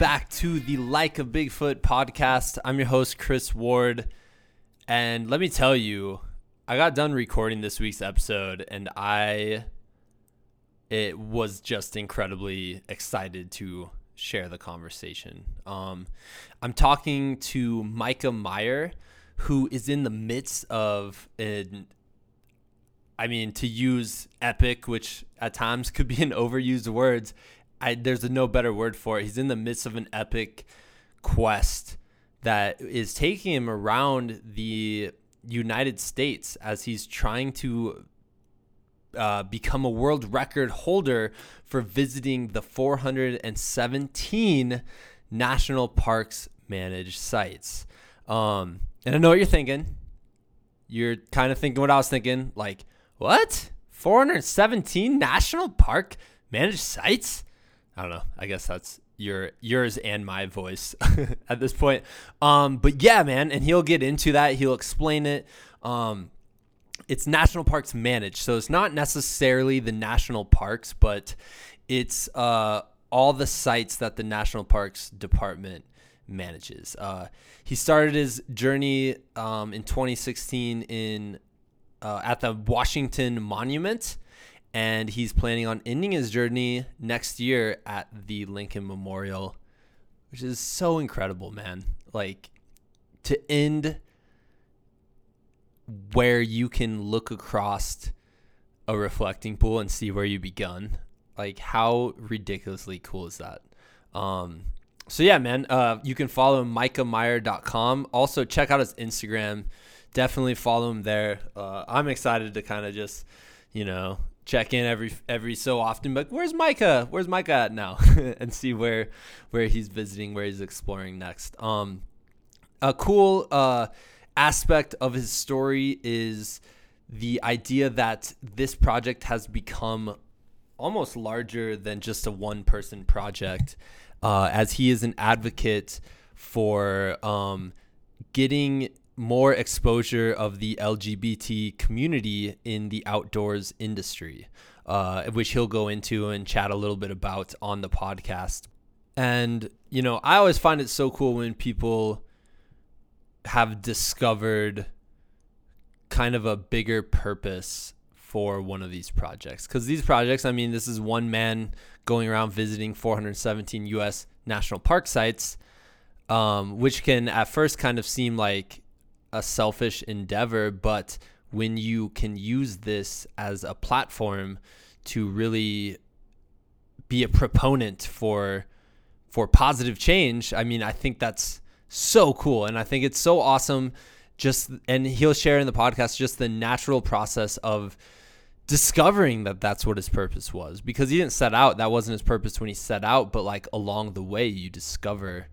Back to the Like a Bigfoot podcast. I'm your host, Chris Ward. And let me tell you, I got done recording this week's episode and I it was just incredibly excited to share the conversation. Um, I'm talking to Micah Meyer, who is in the midst of an I mean, to use epic, which at times could be an overused words, I, there's a no better word for it. He's in the midst of an epic quest that is taking him around the United States as he's trying to uh, become a world record holder for visiting the 417 national parks managed sites. Um, and I know what you're thinking. You're kind of thinking what I was thinking. Like, what? 417 national park managed sites? I don't know. I guess that's your yours and my voice at this point. Um, but yeah, man, and he'll get into that. He'll explain it. Um, it's national parks managed, so it's not necessarily the national parks, but it's uh, all the sites that the national parks department manages. Uh, he started his journey um, in 2016 in uh, at the Washington Monument and he's planning on ending his journey next year at the Lincoln Memorial, which is so incredible, man. Like to end where you can look across a reflecting pool and see where you begun. Like how ridiculously cool is that? Um, so yeah, man, uh, you can follow micahmeyer.com. Also check out his Instagram. Definitely follow him there. Uh, I'm excited to kind of just, you know, check in every every so often. But where's Micah? Where's Micah at now? and see where where he's visiting, where he's exploring next. Um, a cool uh, aspect of his story is the idea that this project has become almost larger than just a one person project, uh, as he is an advocate for um, getting more exposure of the LGBT community in the outdoors industry, uh, which he'll go into and chat a little bit about on the podcast. And, you know, I always find it so cool when people have discovered kind of a bigger purpose for one of these projects. Because these projects, I mean, this is one man going around visiting 417 US national park sites, um, which can at first kind of seem like a selfish endeavor, but when you can use this as a platform to really be a proponent for for positive change, I mean, I think that's so cool. And I think it's so awesome. Just and he'll share in the podcast just the natural process of discovering that that's what his purpose was because he didn't set out that wasn't his purpose when he set out but like along the way you discover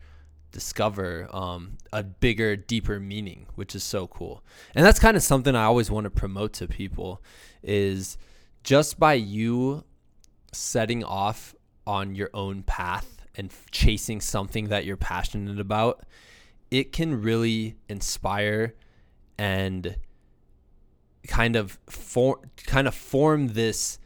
discover um, a bigger, deeper meaning, which is so cool. And that's kind of something I always want to promote to people is just by you setting off on your own path and chasing something that you're passionate about, it can really inspire and kind of form kind of form this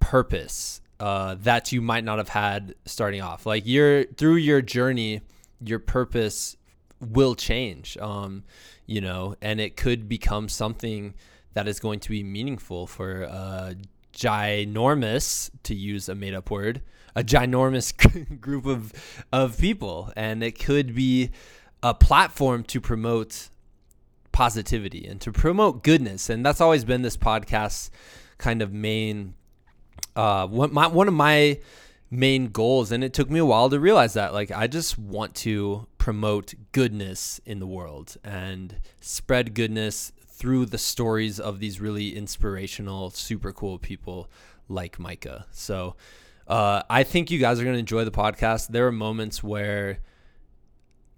purpose uh, that you might not have had starting off. Like you're through your journey your purpose will change um, you know and it could become something that is going to be meaningful for a ginormous to use a made up word a ginormous group of of people. And it could be a platform to promote positivity and to promote goodness. And that's always been this podcast kind of main uh one, my, one of my main goals and it took me a while to realize that like I just want to promote goodness in the world and spread goodness through the stories of these really inspirational super cool people like Micah. So uh, I think you guys are going to enjoy the podcast. There are moments where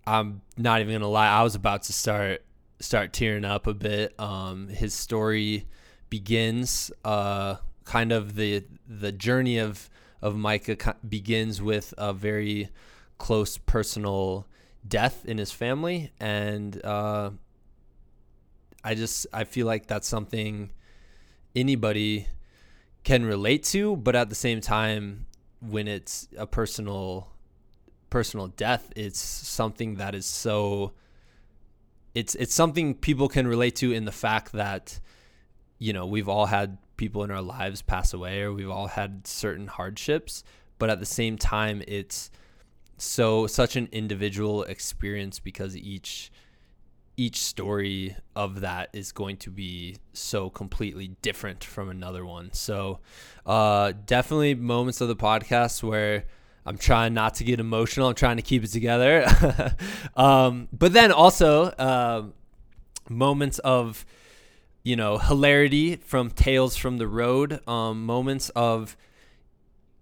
I'm not even going to lie, I was about to start start tearing up a bit. Um, his story begins uh, kind of the the journey of of Micah begins with a very close personal death in his family, and uh, I just I feel like that's something anybody can relate to, but at the same time, when it's a personal personal death, it's something that is so it's it's something people can relate to in the fact that you know, we've all had people in our lives pass away or we've all had certain hardships, but at the same time it's so such an individual experience because each each story of that is going to be so completely different from another one. So, uh, definitely moments of the podcast where I'm trying not to get emotional. I'm trying to keep it together. um, but then also uh, moments of, you know, hilarity from Tales from the Road, um, moments of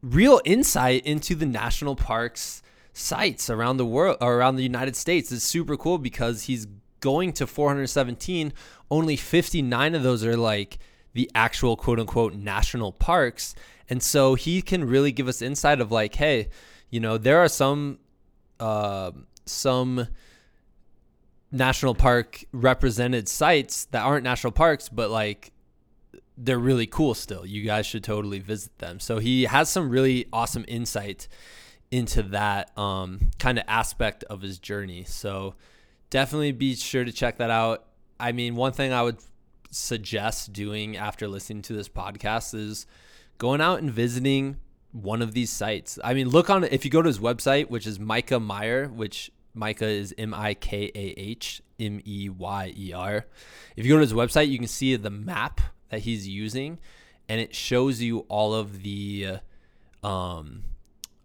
real insight into the national parks sites around the world, around the United States. It's super cool because he's going to 417, only 59 of those are like the actual quote unquote national parks. And so he can really give us insight of like, hey, you know, there are some uh, some national park represented sites that aren't national parks, but like they're really cool still. You guys should totally visit them. So he has some really awesome insight into that um, kind of aspect of his journey. So definitely be sure to check that out. I mean, one thing I would suggest doing after listening to this podcast is going out and visiting one of these sites. I mean, look on if you go to his website, which is Micah Meyer, which Micah is M I K A H M E Y E R. If you go to his website, you can see the map that he's using, and it shows you all of the um,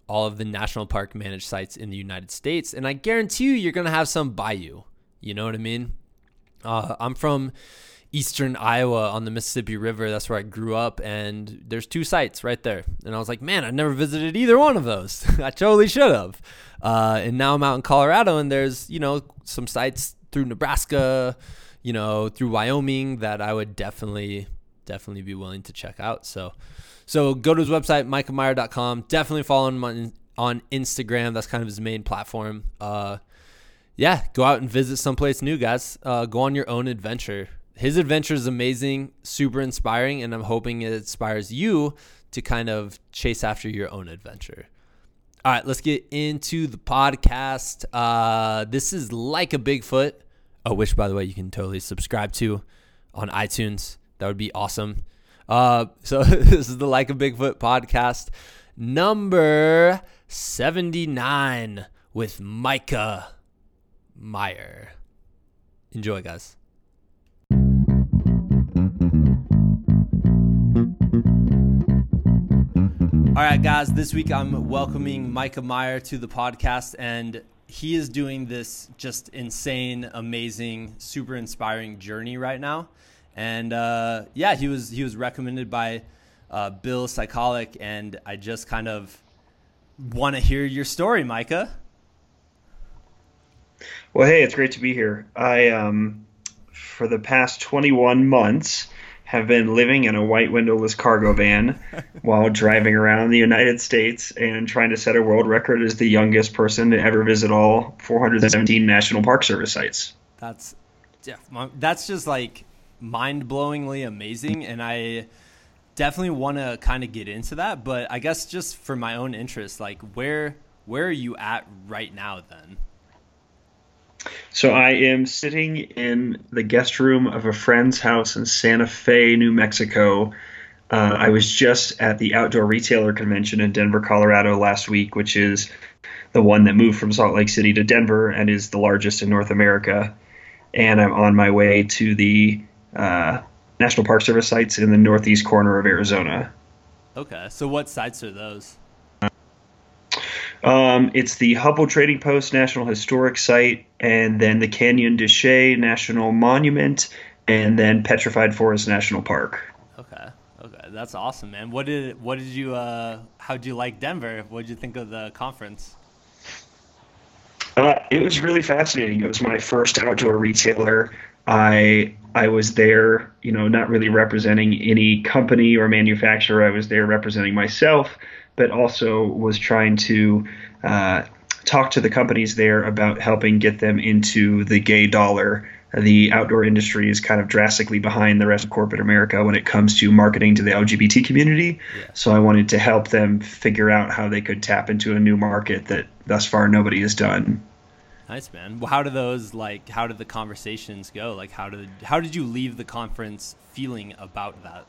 all of the national park managed sites in the United States. And I guarantee you, you're to have some by you. You know what I mean? Uh, I'm from eastern Iowa on the Mississippi River. That's where I grew up. And there's two sites right there. And I was like, man, I never visited either one of those. I totally should have. Uh, and now I'm out in Colorado and there's, you know, some sites through Nebraska, you know, through Wyoming that I would definitely, definitely be willing to check out. So, so go to his website, micahmeyer.com. Definitely follow him on, on Instagram. That's kind of his main platform. Uh, yeah, go out and visit someplace new, guys. Uh, go on your own adventure. His adventure is amazing, super inspiring, and I'm hoping it inspires you to kind of chase after your own adventure. All right, let's get into the podcast. Uh, this is like a Bigfoot, oh, which by the way you can totally subscribe to on iTunes. That would be awesome. Uh, so this is the Like a Bigfoot podcast, number 79 with Micah Meyer. Enjoy, guys. All right, guys, this week I'm welcoming Micah Meyer to the podcast, and he is doing this just insane, amazing, super inspiring journey right now. And uh, yeah, he was he was recommended by uh, Bill Psycholic, and I just kind of want to hear your story, Micah. Well, hey, it's great to be here. I um, for the past 21 months have been living in a white windowless cargo van while driving around the United States and trying to set a world record as the youngest person to ever visit all 417 National Park Service sites. That's yeah, that's just like mind-blowingly amazing and I definitely want to kind of get into that, but I guess just for my own interest, like where where are you at right now then? So I am sitting in the guest room of a friend's house in Santa Fe, New Mexico. Uh, I was just at the Outdoor Retailer Convention in Denver, Colorado last week, which is the one that moved from Salt Lake City to Denver and is the largest in North America. And I'm on my way to the uh, National Park Service sites in the northeast corner of Arizona. Okay, so what sites are those? Um, it's the Hubbell Trading Post National Historic Site, and then the Canyon de Chelly National Monument, and then Petrified Forest National Park. Okay, okay, that's awesome, man. What did what did you uh, how did you like Denver? What did you think of the conference? Uh, it was really fascinating. It was my first outdoor retailer. I I was there, you know, not really representing any company or manufacturer. I was there representing myself, but also was trying to uh, talk to the companies there about helping get them into the gay dollar the outdoor industry is kind of drastically behind the rest of corporate America when it comes to marketing to the LGBT community. Yeah. So I wanted to help them figure out how they could tap into a new market that thus far nobody has done. Nice man. Well, how did those like? How did the conversations go? Like, how did how did you leave the conference feeling about that?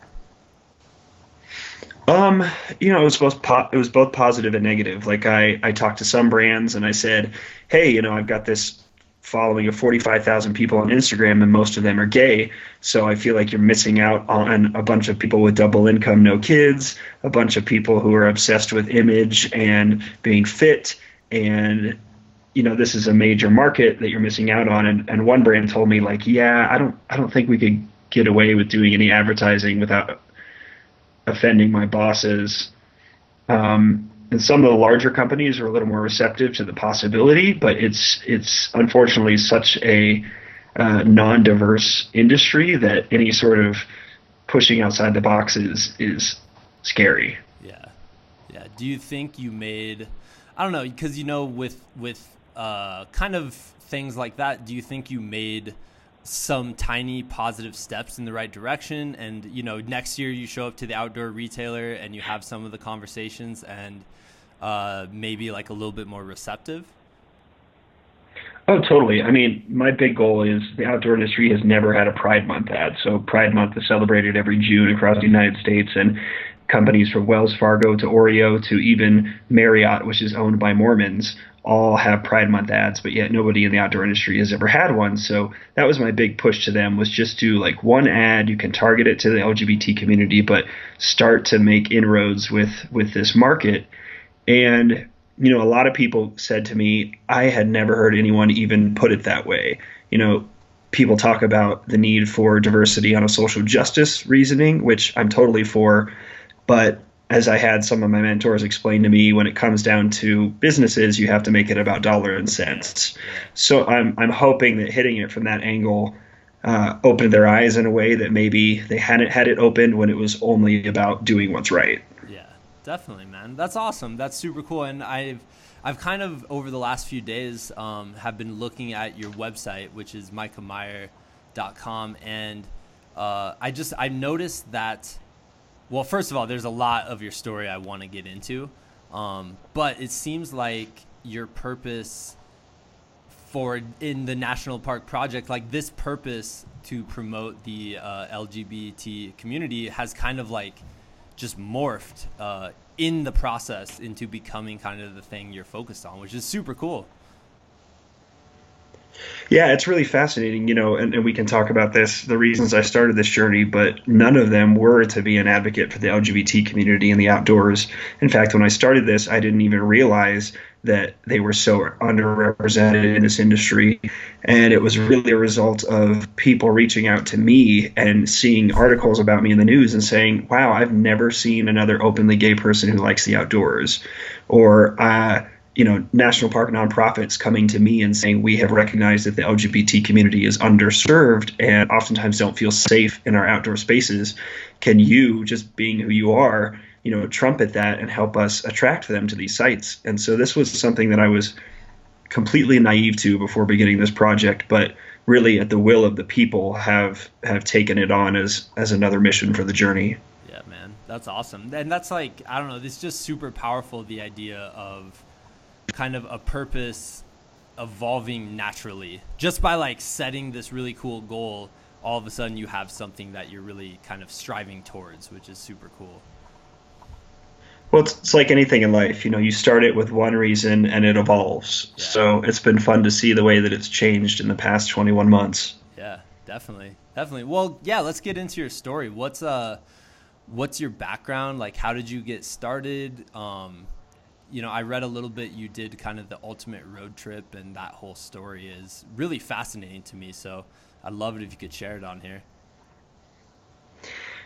Um, you know, it was both po- it was both positive and negative. Like I I talked to some brands and I said, hey, you know, I've got this following of 45,000 people on Instagram and most of them are gay. So I feel like you're missing out on a bunch of people with double income, no kids, a bunch of people who are obsessed with image and being fit and you know this is a major market that you're missing out on and, and one brand told me like yeah i don't i don't think we could get away with doing any advertising without offending my bosses. Um, and some of the larger companies are a little more receptive to the possibility but it's it's unfortunately such a uh, non-diverse industry that any sort of pushing outside the box is is scary. Yeah. Yeah. Do you think you made I don't know because you know with with uh, kind of things like that, do you think you made some tiny positive steps in the right direction? And you know, next year you show up to the outdoor retailer and you have some of the conversations and uh, maybe like a little bit more receptive. Oh, totally. I mean, my big goal is the outdoor industry has never had a Pride Month ad. So Pride Month is celebrated every June across the United States, and companies from Wells Fargo to Oreo to even Marriott, which is owned by Mormons, all have Pride Month ads, but yet nobody in the outdoor industry has ever had one. So that was my big push to them was just do like one ad. You can target it to the LGBT community, but start to make inroads with with this market. And you know, a lot of people said to me, I had never heard anyone even put it that way. You know, people talk about the need for diversity on a social justice reasoning, which I'm totally for, but as I had some of my mentors explain to me, when it comes down to businesses, you have to make it about dollar and cents. So I'm I'm hoping that hitting it from that angle uh, opened their eyes in a way that maybe they hadn't had it opened when it was only about doing what's right. Yeah, definitely, man. That's awesome. That's super cool. And I've I've kind of over the last few days um, have been looking at your website, which is micahmeyer.com, and uh, I just I noticed that well, first of all, there's a lot of your story I want to get into, um, but it seems like your purpose for in the national park project, like this purpose to promote the uh, LGBT community, has kind of like just morphed uh, in the process into becoming kind of the thing you're focused on, which is super cool. Yeah, it's really fascinating, you know, and, and, we can talk about this, the reasons I started this journey, but none of them were to be an advocate for the LGBT community in the outdoors. In fact, when I started this, I didn't even realize that they were so underrepresented in this industry. And it was really a result of people reaching out to me and seeing articles about me in the news and saying, wow, I've never seen another openly gay person who likes the outdoors. Or, uh, you know, national park nonprofits coming to me and saying we have recognized that the LGBT community is underserved and oftentimes don't feel safe in our outdoor spaces. Can you, just being who you are, you know, trumpet that and help us attract them to these sites? And so this was something that I was completely naive to before beginning this project, but really at the will of the people have have taken it on as as another mission for the journey. Yeah, man, that's awesome. And that's like I don't know, it's just super powerful the idea of kind of a purpose evolving naturally. Just by like setting this really cool goal all of a sudden you have something that you're really kind of striving towards which is super cool. Well it's, it's like anything in life you know you start it with one reason and it evolves. Yeah. so it's been fun to see the way that it's changed in the past 21 months. Yeah definitely definitely. Well yeah let's get into your story. What's uh what's your background? Like how did you get started? Um you know, I read a little bit. You did kind of the ultimate road trip, and that whole story is really fascinating to me. So I'd love it if you could share it on here.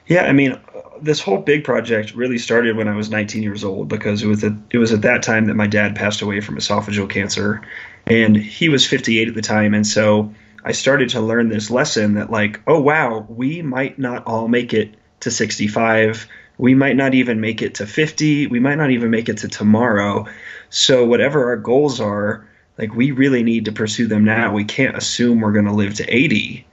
Yeah, I mean, this whole big project really started when I was 19 years old because it was at, it was at that time that my dad passed away from esophageal cancer, and he was 58 at the time, and so I started to learn this lesson that like, oh wow, we might not all make it to 65 we might not even make it to 50 we might not even make it to tomorrow so whatever our goals are like we really need to pursue them now. We can't assume we're going to live to 80.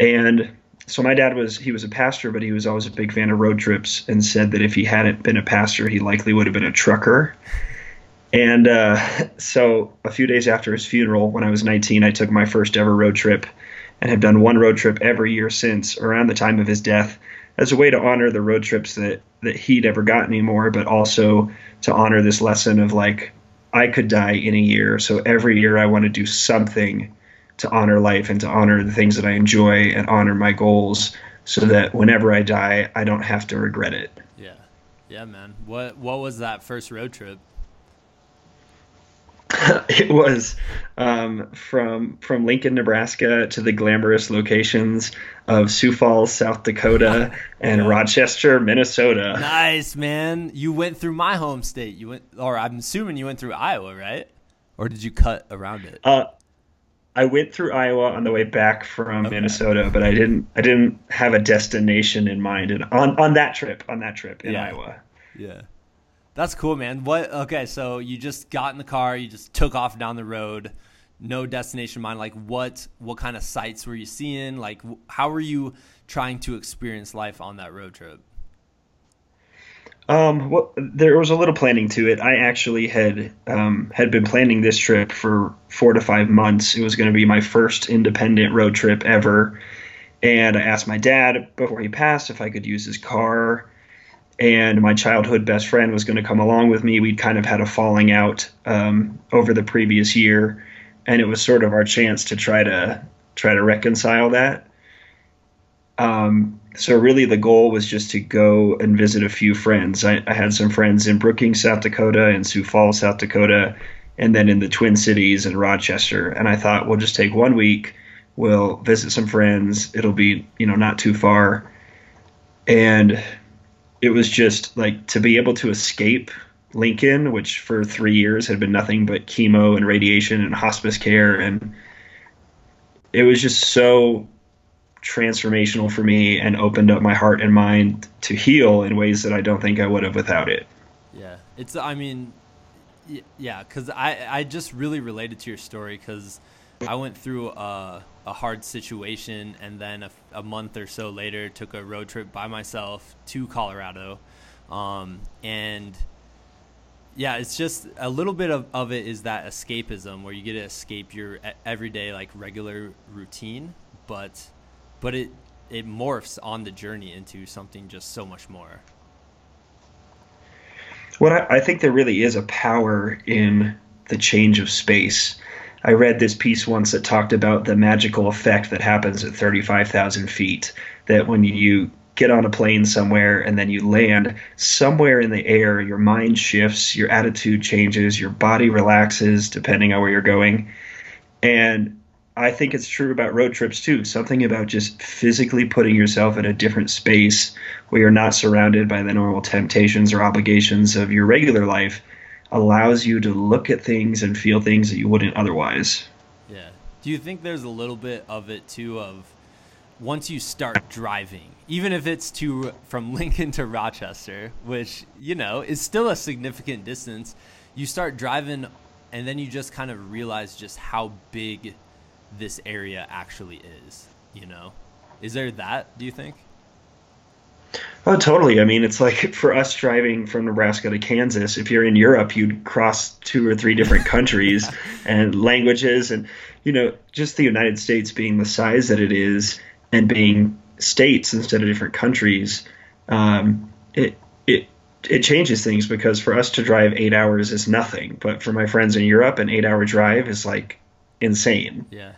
And so my dad was he was a pastor, but he was always a big fan of road trips and said that if he hadn't been a pastor, he likely would have been a trucker. And uh, so a few days after his funeral, when I was 19, I took my first ever road trip and have done one road trip every year since around the time of his death as a way to honor the road trips that that he'd ever got anymore, but also to honor this lesson of like I could die in a year, so every year I want to do something to honor life and to honor the things that I enjoy and honor my goals, so that whenever I die, I don't have to regret it. Yeah, yeah, man. What what was that first road trip? it was um, from from Lincoln, Nebraska, to the glamorous locations of Sioux Falls, South Dakota, and Rochester, Minnesota. Nice, man. You went through my home state. You went, or I'm assuming you went through Iowa, right? Or did you cut around it? Uh, I went through Iowa on the way back from okay. Minnesota, but I didn't. I didn't have a destination in mind, and on on that trip, on that trip in yeah. Iowa. Yeah. That's cool, man. What? Okay, so you just got in the car, you just took off down the road, no destination in mind. Like, what? What kind of sights were you seeing? Like, how were you trying to experience life on that road trip? Um, well, there was a little planning to it. I actually had um, had been planning this trip for four to five months. It was going to be my first independent road trip ever, and I asked my dad before he passed if I could use his car and my childhood best friend was going to come along with me. We'd kind of had a falling out um, over the previous year, and it was sort of our chance to try to try to reconcile that. Um, so really, the goal was just to go and visit a few friends. I, I had some friends in Brookings, South Dakota, and Sioux Falls, South Dakota, and then in the Twin Cities and Rochester. And I thought we'll just take one week. We'll visit some friends. It'll be you know not too far, and it was just like to be able to escape Lincoln, which for three years had been nothing but chemo and radiation and hospice care, and it was just so transformational for me and opened up my heart and mind to heal in ways that I don't think I would have without it. Yeah, it's. I mean, yeah, because I I just really related to your story because I went through a, a hard situation, and then a, a, month or so later, took a road trip by myself to Colorado, um, and yeah, it's just a little bit of, of it is that escapism where you get to escape your everyday like regular routine, but but it it morphs on the journey into something just so much more. What I, I think there really is a power in the change of space I read this piece once that talked about the magical effect that happens at 35,000 feet. That when you get on a plane somewhere and then you land somewhere in the air, your mind shifts, your attitude changes, your body relaxes depending on where you're going. And I think it's true about road trips too. Something about just physically putting yourself in a different space where you're not surrounded by the normal temptations or obligations of your regular life allows you to look at things and feel things that you wouldn't otherwise. Yeah. Do you think there's a little bit of it too of once you start driving, even if it's to from Lincoln to Rochester, which, you know, is still a significant distance, you start driving and then you just kind of realize just how big this area actually is, you know? Is there that, do you think? Oh, totally. I mean, it's like for us driving from Nebraska to Kansas, if you're in Europe, you'd cross two or three different countries and languages. And, you know, just the United States being the size that it is and being states instead of different countries, um, it, it, it changes things because for us to drive eight hours is nothing. But for my friends in Europe, an eight hour drive is like insane. Yeah.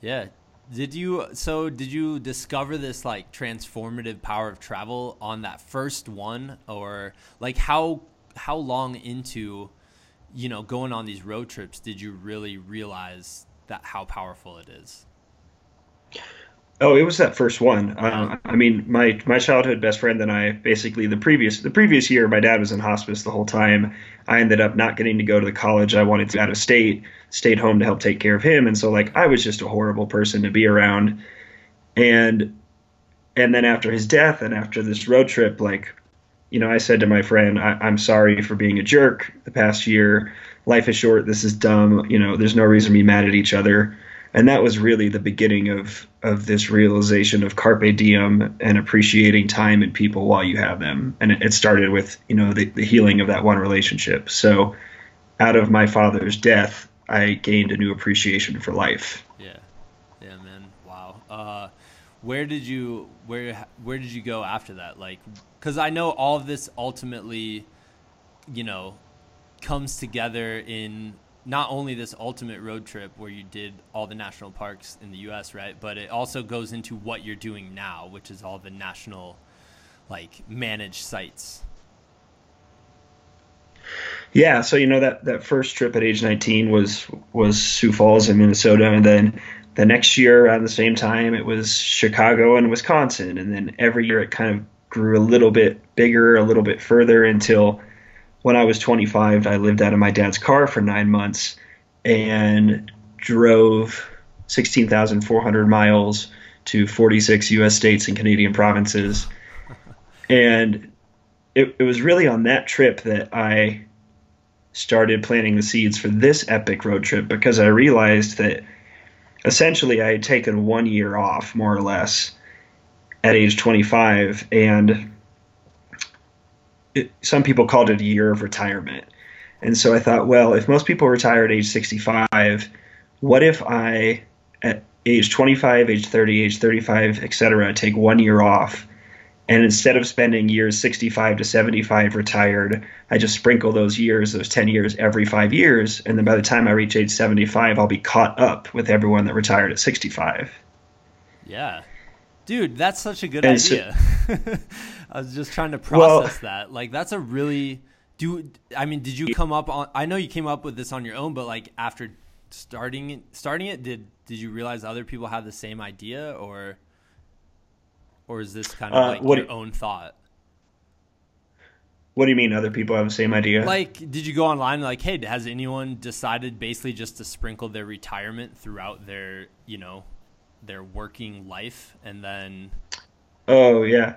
Yeah. Did you so did you discover this like transformative power of travel on that first one or like how how long into you know going on these road trips did you really realize that how powerful it is? Oh, it was that first one. Uh, I mean, my my childhood best friend and I basically the previous the previous year, my dad was in hospice the whole time. I ended up not getting to go to the college I wanted to out of state. Stayed home to help take care of him, and so like I was just a horrible person to be around. And and then after his death and after this road trip, like you know, I said to my friend, I, am sorry for being a jerk the past year. Life is short. This is dumb. You know, there's no reason to be mad at each other. And that was really the beginning of of this realization of carpe diem and appreciating time and people while you have them. And it, it started with you know the, the healing of that one relationship. So, out of my father's death, I gained a new appreciation for life. Yeah, yeah, man. Wow. Uh, where did you where where did you go after that? Like, because I know all of this ultimately, you know, comes together in not only this ultimate road trip where you did all the national parks in the U.S., right? But it also goes into what you're doing now, which is all the national, like managed sites. Yeah, so you know that that first trip at age 19 was was Sioux Falls in Minnesota, and then the next year around the same time it was Chicago and Wisconsin, and then every year it kind of grew a little bit bigger, a little bit further until when I was 25, I lived out of my dad's car for nine months and drove 16,400 miles to 46 U.S. states and Canadian provinces. And it, it was really on that trip that I started planting the seeds for this epic road trip because I realized that essentially I had taken one year off, more or less, at age 25. And it, some people called it a year of retirement. And so I thought, well, if most people retire at age 65, what if I, at age 25, age 30, age 35, etc., take one year off, and instead of spending years 65 to 75 retired, I just sprinkle those years, those 10 years, every five years, and then by the time I reach age 75, I'll be caught up with everyone that retired at 65. Yeah, dude, that's such a good and idea. So, I was just trying to process well, that. Like that's a really do I mean did you come up on I know you came up with this on your own but like after starting starting it did did you realize other people had the same idea or or is this kind of uh, like your do, own thought? What do you mean other people have the same idea? Like did you go online like hey has anyone decided basically just to sprinkle their retirement throughout their, you know, their working life and then Oh yeah.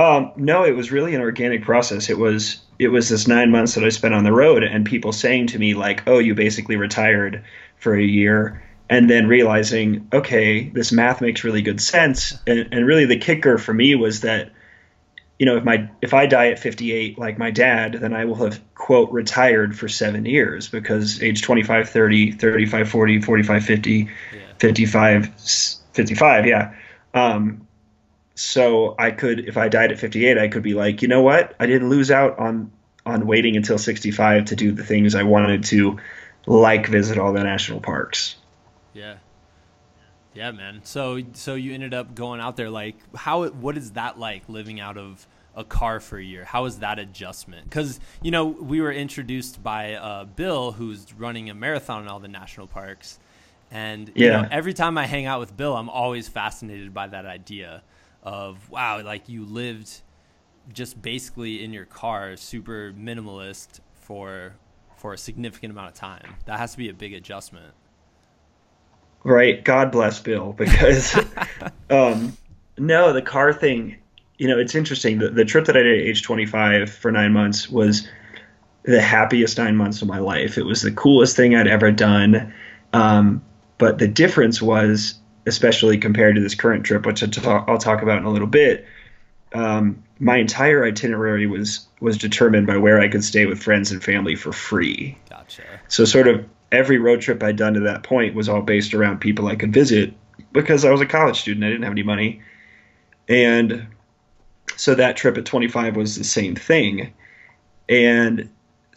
Um, no, it was really an organic process. It was it was this nine months that I spent on the road, and people saying to me like, "Oh, you basically retired for a year," and then realizing, okay, this math makes really good sense. And, and really, the kicker for me was that, you know, if my if I die at 58 like my dad, then I will have quote retired for seven years because age 25, 30, 35, 40, 45, 50, yeah. 55, 55, yeah. Um, so I could, if I died at 58, I could be like, you know what? I didn't lose out on on waiting until 65 to do the things I wanted to, like visit all the national parks. Yeah. Yeah, man. So so you ended up going out there. Like, how? What is that like living out of a car for a year? How is that adjustment? Because you know we were introduced by uh, Bill, who's running a marathon in all the national parks, and yeah. you know every time I hang out with Bill, I'm always fascinated by that idea of wow, like you lived just basically in your car, super minimalist for for a significant amount of time. That has to be a big adjustment. Right. God bless Bill because um, no, the car thing. You know, it's interesting. The, the trip that I did at age 25 for nine months was the happiest nine months of my life. It was the coolest thing I'd ever done. Um, but the difference was especially compared to this current trip, which I'll talk about in a little bit. Um, my entire itinerary was was determined by where I could stay with friends and family for free. Gotcha. So sort of every road trip I'd done to that point was all based around people I could visit because I was a college student. I didn't have any money, and so that trip at 25 was the same thing. And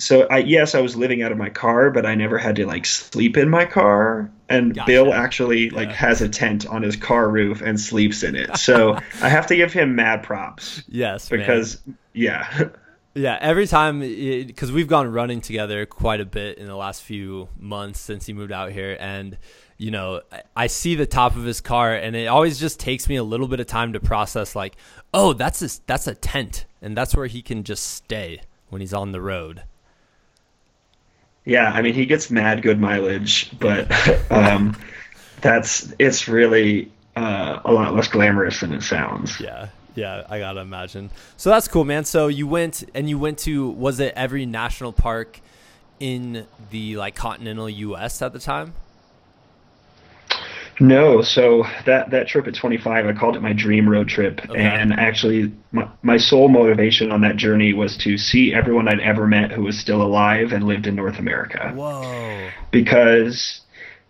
so I yes, I was living out of my car, but I never had to like sleep in my car. And gotcha. Bill actually like has a tent on his car roof and sleeps in it. So I have to give him mad props. Yes, because man. yeah. Yeah, every time because we've gone running together quite a bit in the last few months since he moved out here, and you know, I see the top of his car, and it always just takes me a little bit of time to process. Like, oh, that's a that's a tent, and that's where he can just stay when he's on the road. Yeah, I mean he gets mad good mileage, but um, that's it's really uh, a lot less glamorous than it sounds. Yeah, Yeah, I gotta imagine. So that's cool, man. So you went and you went to was it every national park in the like continental U.S. at the time? No, so that that trip at 25, I called it my dream road trip, okay. and actually, my, my sole motivation on that journey was to see everyone I'd ever met who was still alive and lived in North America. Whoa! Because,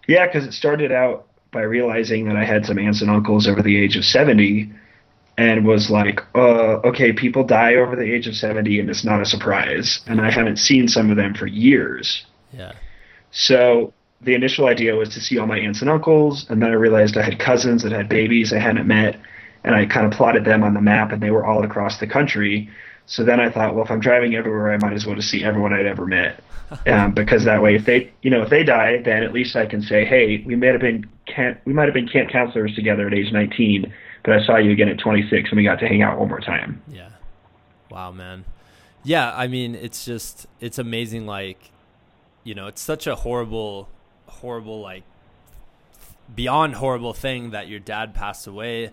yeah, because it started out by realizing that I had some aunts and uncles over the age of 70, and was like, uh, okay, people die over the age of 70, and it's not a surprise, and I haven't seen some of them for years. Yeah. So the initial idea was to see all my aunts and uncles, and then I realized I had cousins that had babies I hadn't met, and I kind of plotted them on the map, and they were all across the country. So then I thought, well, if I'm driving everywhere, I might as well just see everyone I'd ever met, um, because that way, if they, you know, if they die, then at least I can say, hey, we might have been camp, we might have been camp counselors together at age 19, but I saw you again at 26, and we got to hang out one more time. Yeah. Wow, man. Yeah, I mean, it's just it's amazing. Like, you know, it's such a horrible horrible like beyond horrible thing that your dad passed away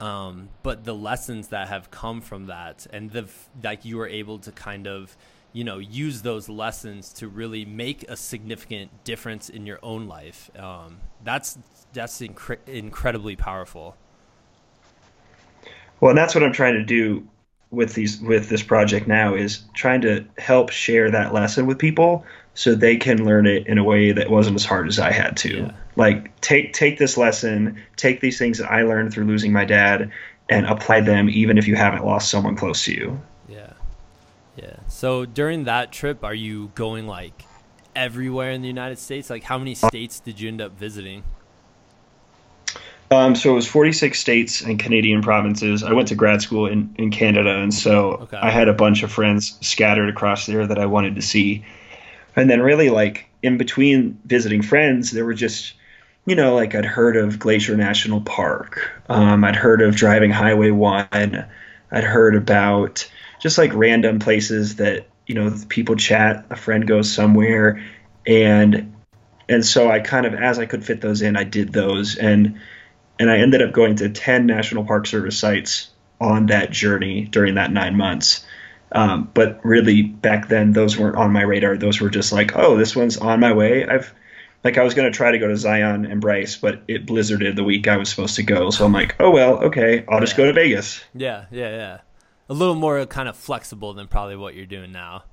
um, but the lessons that have come from that and the like you were able to kind of you know use those lessons to really make a significant difference in your own life um, that's that's incre- incredibly powerful. Well and that's what i'm trying to do with these with this project now is trying to help share that lesson with people so they can learn it in a way that wasn't as hard as I had to. Yeah. Like take take this lesson, take these things that I learned through losing my dad and apply them even if you haven't lost someone close to you. Yeah. Yeah. So during that trip are you going like everywhere in the United States? Like how many states did you end up visiting? Um, so it was 46 states and Canadian provinces. I went to grad school in, in Canada, and so okay. I had a bunch of friends scattered across there that I wanted to see and then really like in between visiting friends, there were just you know like I'd heard of Glacier National Park, um, I'd heard of driving Highway One, I'd heard about just like random places that you know people chat. A friend goes somewhere, and and so I kind of as I could fit those in, I did those, and and I ended up going to ten National Park Service sites on that journey during that nine months. Um, but really, back then, those weren't on my radar. Those were just like, oh, this one's on my way. I've like I was going to try to go to Zion and Bryce, but it blizzarded the week I was supposed to go. So I'm like, oh well, okay, I'll just go to Vegas. Yeah, yeah, yeah. A little more kind of flexible than probably what you're doing now.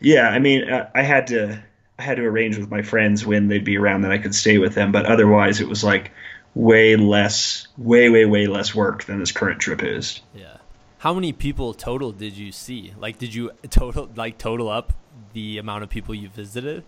Yeah, I mean, I had to I had to arrange with my friends when they'd be around that I could stay with them, but otherwise it was like way less, way, way, way less work than this current trip is. Yeah how many people total did you see? Like, did you total like total up the amount of people you visited?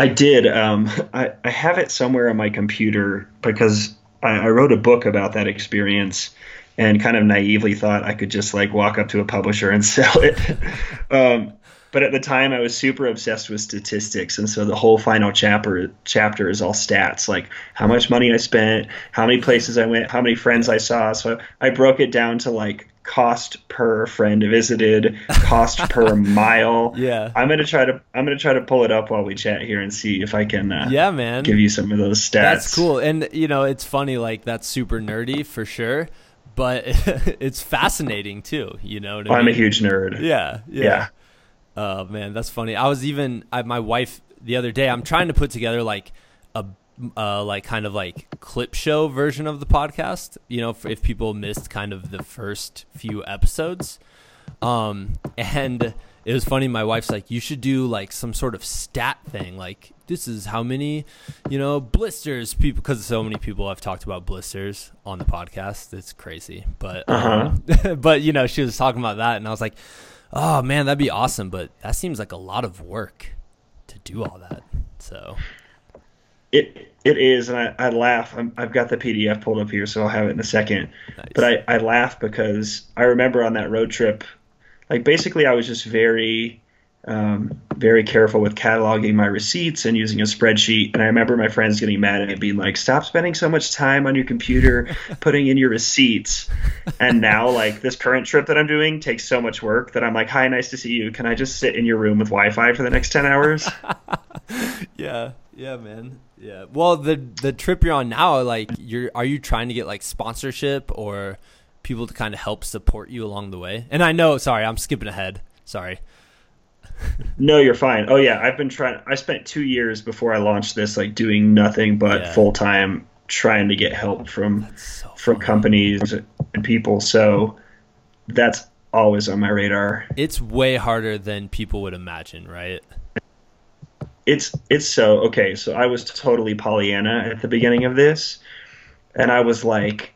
I did. Um, I, I have it somewhere on my computer because I, I wrote a book about that experience and kind of naively thought I could just like walk up to a publisher and sell it. um, but at the time I was super obsessed with statistics, and so the whole final chapter chapter is all stats, like how much money I spent, how many places I went, how many friends I saw. So I broke it down to like cost per friend visited, cost per mile. Yeah, I'm gonna try to I'm gonna try to pull it up while we chat here and see if I can. Uh, yeah, man, give you some of those stats. That's cool, and you know it's funny, like that's super nerdy for sure but it's fascinating too. You know, I'm a huge nerd. Yeah, yeah, yeah. Oh man, that's funny. I was even I, my wife the other day. I'm trying to put together like a uh, like kind of like clip show version of the podcast. You know, if, if people missed kind of the first few episodes, um, and it was funny. My wife's like, you should do like some sort of stat thing, like this is how many, you know, blisters people because so many people have talked about blisters on the podcast. It's crazy, but uh-huh. um, but you know, she was talking about that, and I was like oh man, that'd be awesome, but that seems like a lot of work to do all that. So it it is, and I, I laugh. i have got the PDF pulled up here, so I'll have it in a second. Nice. But I, I laugh because I remember on that road trip, like basically I was just very um, very careful with cataloging my receipts and using a spreadsheet. And I remember my friends getting mad at me, being like, "Stop spending so much time on your computer putting in your receipts." And now, like this current trip that I'm doing takes so much work that I'm like, "Hi, nice to see you. Can I just sit in your room with Wi-Fi for the next ten hours?" yeah, yeah, man. Yeah. Well, the the trip you're on now, like, you're are you trying to get like sponsorship or people to kind of help support you along the way? And I know, sorry, I'm skipping ahead. Sorry. No, you're fine. Oh yeah, I've been trying. I spent two years before I launched this, like doing nothing but Yeah. full time trying to get help from So from funny. companies and people. So that's always on my radar. It's way harder than people would imagine, right? It's it's so okay. So I was totally Pollyanna at the beginning of this, and I was like,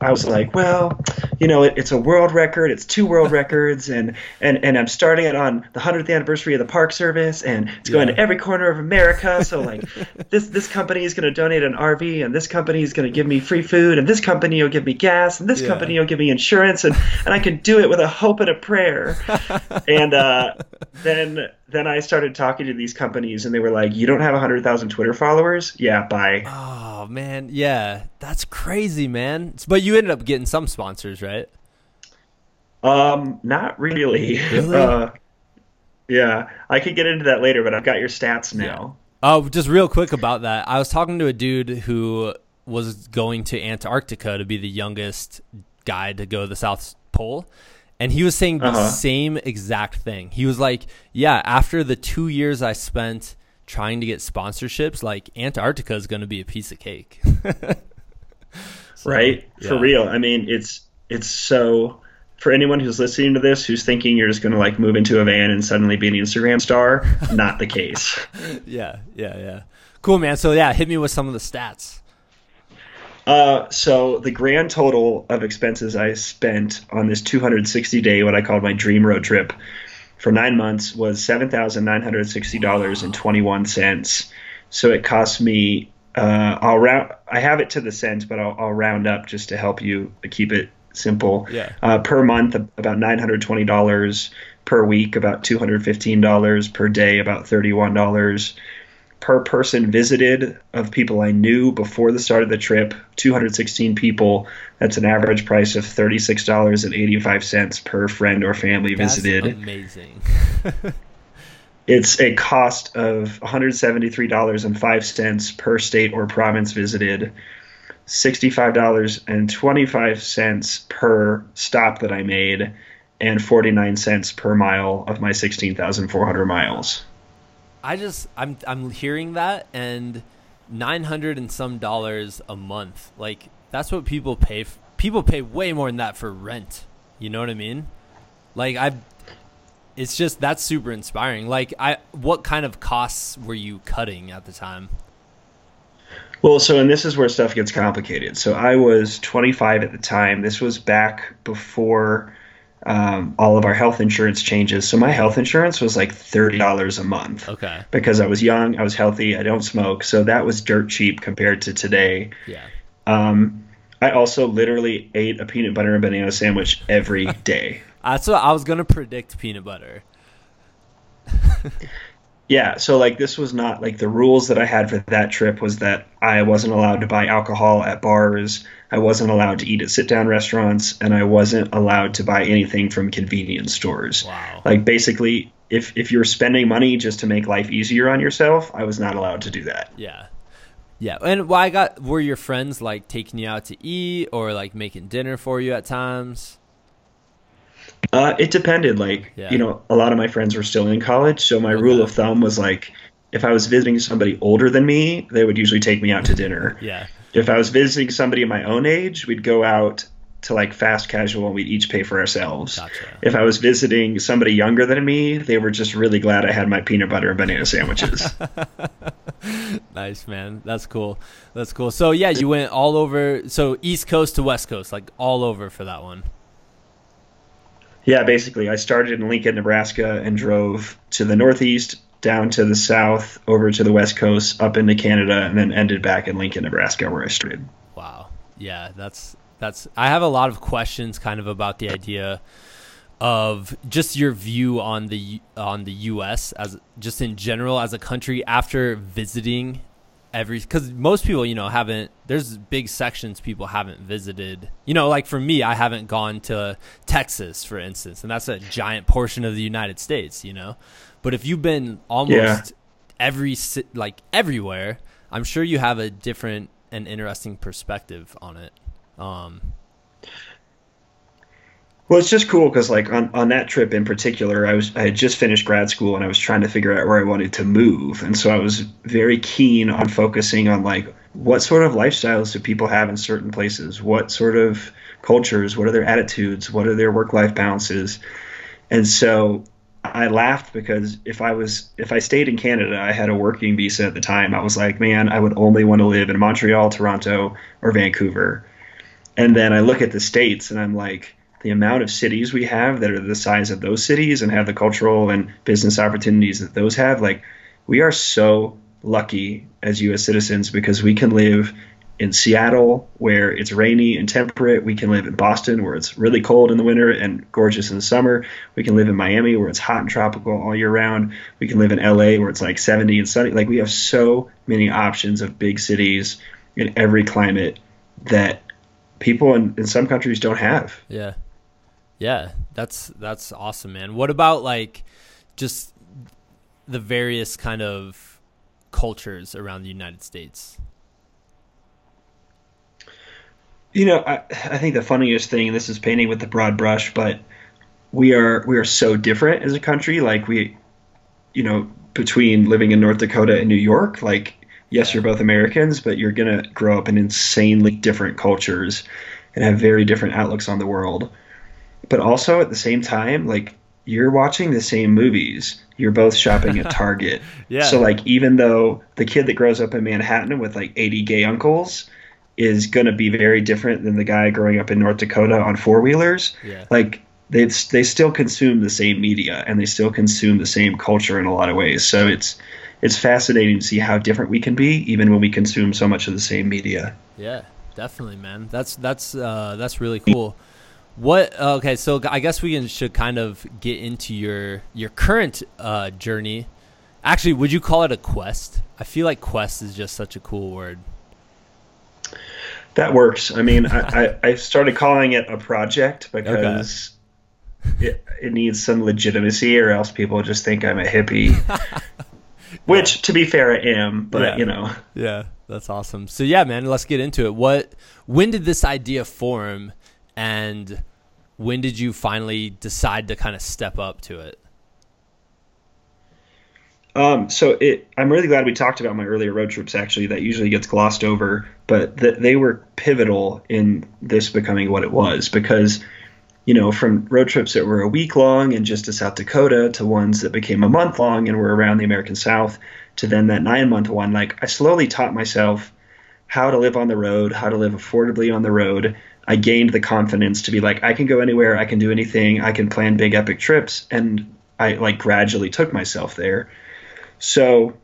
I was like, well, you know, it, it's a world record. It's two world records, and and and I'm starting it on the hundredth anniversary of the Park Service, and it's going to every corner of America. So like, this this company is going to donate an RV, and this company is going to give me free food, and this company will give me gas, and this Yeah. company will give me insurance, and and I can do it with a hope and a prayer. and uh, then then I started talking to these companies, and they were like, "You don't have hundred thousand Twitter followers? Yeah, bye." Oh man, yeah, that's crazy, man. But you ended up getting some sponsors, right? Um, not really. Really? Uh, yeah, I could get into that later, but I've got your stats now. Oh, just real quick about that. I was talking to a dude who was going to Antarctica to be the youngest guy to go to the South Pole. And he was saying the Uh-huh. same exact thing. He was like, Yeah, after the two years I spent trying to get sponsorships, like Antarctica is going to be a piece of cake. So, right? For real. I mean, it's it's so for anyone who's listening to this who's thinking you're just going to like move into a van and suddenly be an Instagram star, not the case. Yeah, yeah, yeah. Cool, man. So, yeah, hit me with some of the stats. Uh, so the grand total of expenses I spent on this 260 day, what I called my dream road trip, for nine months was seven thousand nine hundred sixty dollars and twenty one cents. So it cost me. Uh, I'll round. I have it to the cents, but I'll, I'll round up just to help you keep it simple. Yeah. Uh, per month, about nine hundred twenty dollars. Per week, about two hundred fifteen dollars. Per day, about thirty one dollars per person visited of people I knew before the start of the trip, 216 people. That's an average price of $36.85 per friend or family That's visited. amazing. It's a cost of $173.05 per state or province visited, $65.25 per stop that I made, and 49 cents per mile of my 16,400 miles. I just I'm I'm hearing that and nine hundred and some dollars a month. Like that's what people pay. F- people pay way more than that for rent. You know what I mean? Like I've. It's just that's super inspiring. Like I, what kind of costs were you cutting at the time? Well, so and this is where stuff gets complicated. So I was 25 at the time. This was back before um, all of our health insurance changes. So my health insurance was like $30 a month Okay. because I was young, I was healthy, I don't smoke. So that was dirt cheap compared to today. Yeah. Um, I also literally ate a peanut butter and banana sandwich every day. That's what I was gonna predict. Peanut butter. Yeah, so like this was not like the rules that I had for that trip was that I wasn't allowed to buy alcohol at bars, I wasn't allowed to eat at sit down restaurants, and I wasn't allowed to buy anything from convenience stores. Wow. Like basically if if you're spending money just to make life easier on yourself, I was not allowed to do that. Yeah. Yeah. And why got were your friends like taking you out to eat or like making dinner for you at times? Uh, it depended. Like, Yeah. you know, a lot of my friends were still in college, so my Okay. rule of thumb was like, if I was visiting somebody older than me, they would usually take me out to dinner. Yeah. If I was visiting somebody my own age, we'd go out to like fast casual and we'd each pay for ourselves. Gotcha. If I was visiting somebody younger than me, they were just really glad I had my peanut butter and banana sandwiches. Nice, man. That's cool. That's cool. So yeah, you went all over. So East Coast to West Coast, like all over for that one. Yeah, basically, I started in Lincoln, Nebraska, and drove to the Northeast, down to the South, over to the West Coast, up into Canada, and then ended back in Lincoln, Nebraska, where I started. Wow. Yeah, that's that's. I have a lot of questions, kind of about the idea of just your view on the on the U.S. as just in general as a country after visiting every because most people you know haven't there's big sections people haven't visited you know like for me i haven't gone to texas for instance and that's a giant portion of the united states you know but if you've been almost Yeah. every like everywhere I'm sure you have a different and interesting perspective on it. Um, well, it's just cool because like on, on that trip in particular, I was I had just finished grad school and I was trying to figure out where I wanted to move, and so I was very keen on focusing on like what sort of lifestyles do people have in certain places, what sort of cultures, what are their attitudes, what are their work life balances, and so I laughed because if I was if I stayed in Canada, I had a working visa at the time. I was like, man, I would only want to live in Montreal, Toronto, or Vancouver. And then I look at the states and I'm like the amount of cities we have that are the size of those cities and have the cultural and business opportunities that those have, like we are so lucky as U.S. citizens because we can live in Seattle where it's rainy and temperate. We can live in Boston where it's really cold in the winter and gorgeous in the summer. We can live in Miami where it's hot and tropical all year round. We can live in LA where it's like 70 and sunny. Like we have so many options of big cities in every climate that people in, in some countries don't have. Yeah. Yeah, that's that's awesome, man. What about like just the various kind of cultures around the United States? You know, I, I think the funniest thing, this is painting with the broad brush, but we are we are so different as a country. Like we, you know, between living in North Dakota and New York, like yes, you're both Americans, but you're gonna grow up in insanely different cultures and have very different outlooks on the world but also at the same time, like you're watching the same movies. You're both shopping at Target. yeah. So like even though the kid that grows up in Manhattan with like 80 gay uncles is going to be very different than the guy growing up in North Dakota on four wheelers, yeah. like they they still consume the same media and they still consume the same culture in a lot of ways. So it's it's fascinating to see how different we can be even when we consume so much of the same media. Yeah, definitely, man. That's that's uh, that's really cool. What? Okay, so I guess we can, should kind of get into your your current uh, journey. Actually, would you call it a quest? I feel like quest is just such a cool word. That works. I mean, I, I, I, started calling it a project because okay. it, it needs some legitimacy, or else people just think I'm a hippie. Which, yeah. to be fair, I am. But yeah. you know. Yeah, that's awesome. So yeah, man, let's get into it. What? When did this idea form? And when did you finally decide to kind of step up to it? Um, so it, I'm really glad we talked about my earlier road trips. Actually, that usually gets glossed over, but th- they were pivotal in this becoming what it was because, you know, from road trips that were a week long and just to South Dakota to ones that became a month long and were around the American South to then that nine month one. Like I slowly taught myself how to live on the road, how to live affordably on the road, I gained the confidence to be like, I can go anywhere, I can do anything, I can plan big epic trips, and I like gradually took myself there. So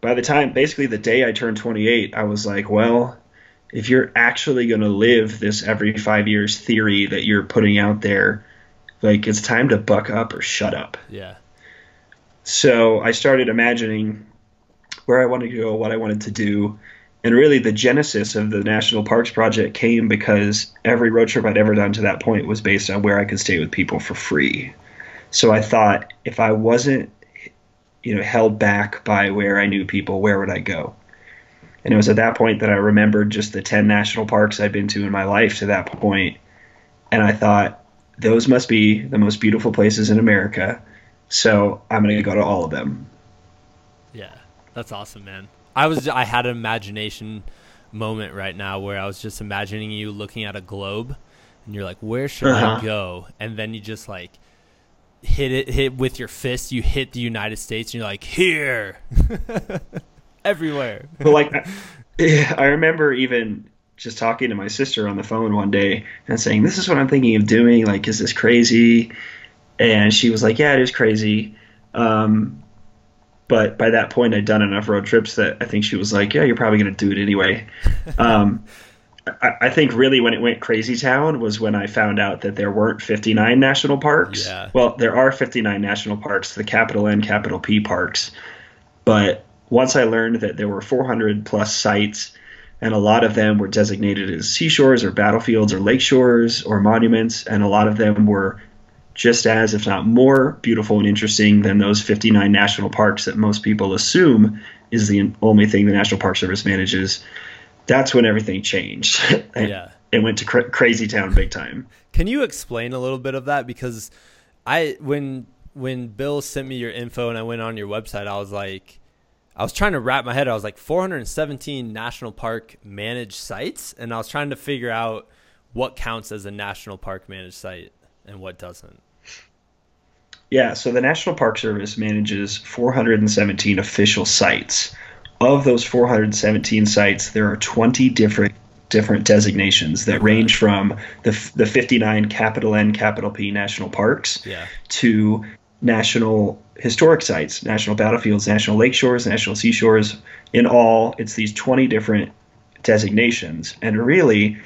by the time, basically the day I turned 28, I was like, well, if you're actually going to live this every five years theory that you're putting out there, like it's time to buck up or shut up. Yeah. So I started imagining where I wanted to go, what I wanted to do, and really, the genesis of the National Parks Project came because every road trip I'd ever done to that point was based on where I could stay with people for free. So I thought if I wasn't, you know, held back by where I knew people, where would I go? And it was at that point that I remembered just the 10 national parks I'd been to in my life to that point. And I thought, those must be the most beautiful places in America. So I'm going to go to all of them. Yeah, that's awesome, man. I was I had an imagination moment right now where I was just imagining you looking at a globe and you're like, where should uh-huh. I go? And then you just like hit it hit with your fist, you hit the United States and you're like, here everywhere. But like I, I remember even just talking to my sister on the phone one day and saying, This is what I'm thinking of doing, like, is this crazy? And she was like, Yeah, it is crazy. Um, but by that point, I'd done enough road trips that I think she was like, "Yeah, you're probably going to do it anyway." um, I, I, think really when it went crazy town was when I found out that there weren't 59 national parks. Yeah. Well, there are 59 national parks, the capital N, capital P parks, but once I learned that there were 400 plus sites, and a lot of them were designated as seashores or battlefields or lake shores or monuments, and a lot of them were just as, if not more, beautiful and interesting than those 59 national parks that most people assume is the only thing the National Park Service manages. That's when everything changed. yeah. It went to cra- crazy town big time. Can you explain a little bit of that? Because I, when, when Bill sent me your info and I went on your website, I was like, I was trying to wrap my head. I was like 417 national park managed sites, and I was trying to figure out what counts as a national park managed site and what doesn't. Yeah, so the National Park Service manages 417 official sites. Of those 417 sites, there are 20 different different designations that range from the the 59 capital N capital P national parks yeah. to national historic sites, national battlefields, national lakeshores, national seashores. In all, it's these 20 different designations. And really,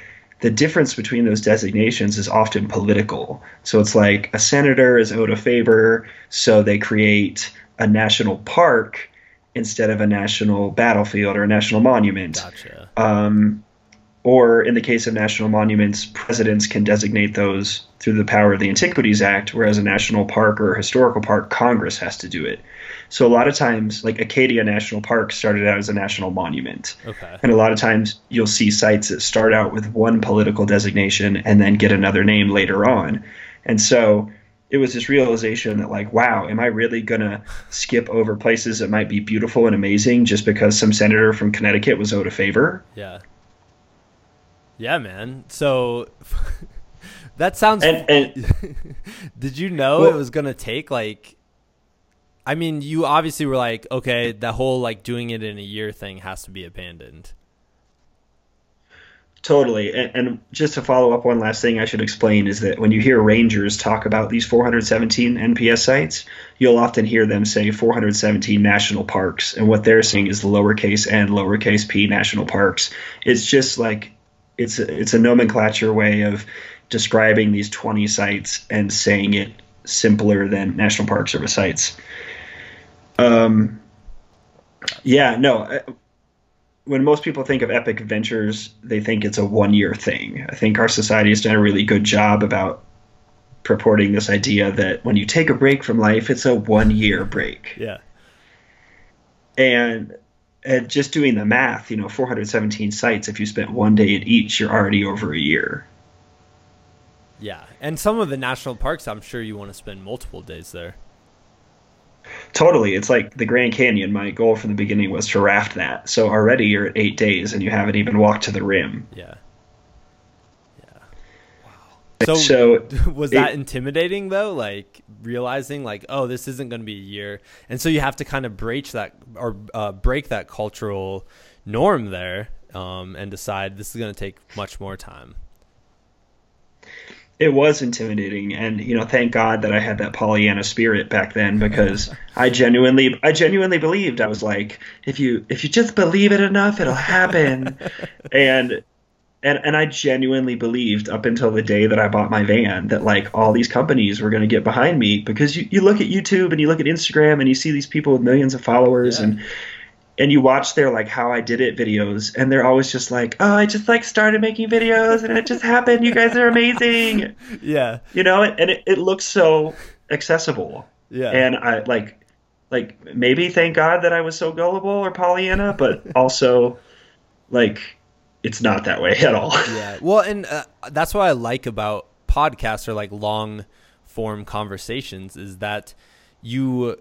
the difference between those designations is often political. So it's like a senator is owed a favor, so they create a national park instead of a national battlefield or a national monument. Gotcha. Um, or in the case of national monuments, presidents can designate those through the power of the Antiquities Act, whereas a national park or a historical park, Congress has to do it. So a lot of times, like Acadia National Park started out as a national monument. Okay. And a lot of times you'll see sites that start out with one political designation and then get another name later on. And so it was this realization that like, wow, am I really gonna skip over places that might be beautiful and amazing just because some senator from Connecticut was owed a favor? Yeah. Yeah, man. So that sounds. And, and Did you know Well- it was gonna take like? I mean, you obviously were like, okay, that whole like doing it in a year thing has to be abandoned. Totally. And, and just to follow up, one last thing I should explain is that when you hear rangers talk about these 417 NPS sites, you'll often hear them say 417 national parks. And what they're saying is lowercase n, lowercase p national parks. It's just like it's a, it's a nomenclature way of describing these 20 sites and saying it simpler than National Park Service sites. Um, yeah, no. When most people think of epic adventures, they think it's a one year thing. I think our society has done a really good job about purporting this idea that when you take a break from life, it's a one year break. Yeah. And and just doing the math, you know, 417 sites, if you spent one day at each, you're already over a year. Yeah. And some of the national parks, I'm sure you want to spend multiple days there. Totally. It's like the Grand Canyon. My goal from the beginning was to raft that. So already you're at eight days and you haven't even walked to the rim. Yeah. Yeah. Wow. So, So was it- that intimidating though? Like realizing like, oh, this isn't going to be a year, and so you have to kind of break that or uh, break that cultural norm there, um, and decide this is going to take much more time. It was intimidating. And you know thank god that i had that pollyanna spirit back then because i genuinely i genuinely believed. I was like if you if you just believe it enough it'll happen. And and and i genuinely believed up until the day that i bought my van that like all these companies were going to get behind me. Because you, you look at youtube and you look at instagram and you see these people with millions of followers Yeah. and and you watch their like how I did it videos, and they're always just like, "Oh, I just like started making videos, and it just happened. You guys are amazing." Yeah. you know and it, it looks so accessible Yeah. and i like like maybe thank god that i was so gullible or pollyanna but also like it's not that way at all yeah. Well, and uh, that's what I like about podcasts or like long form conversations is that you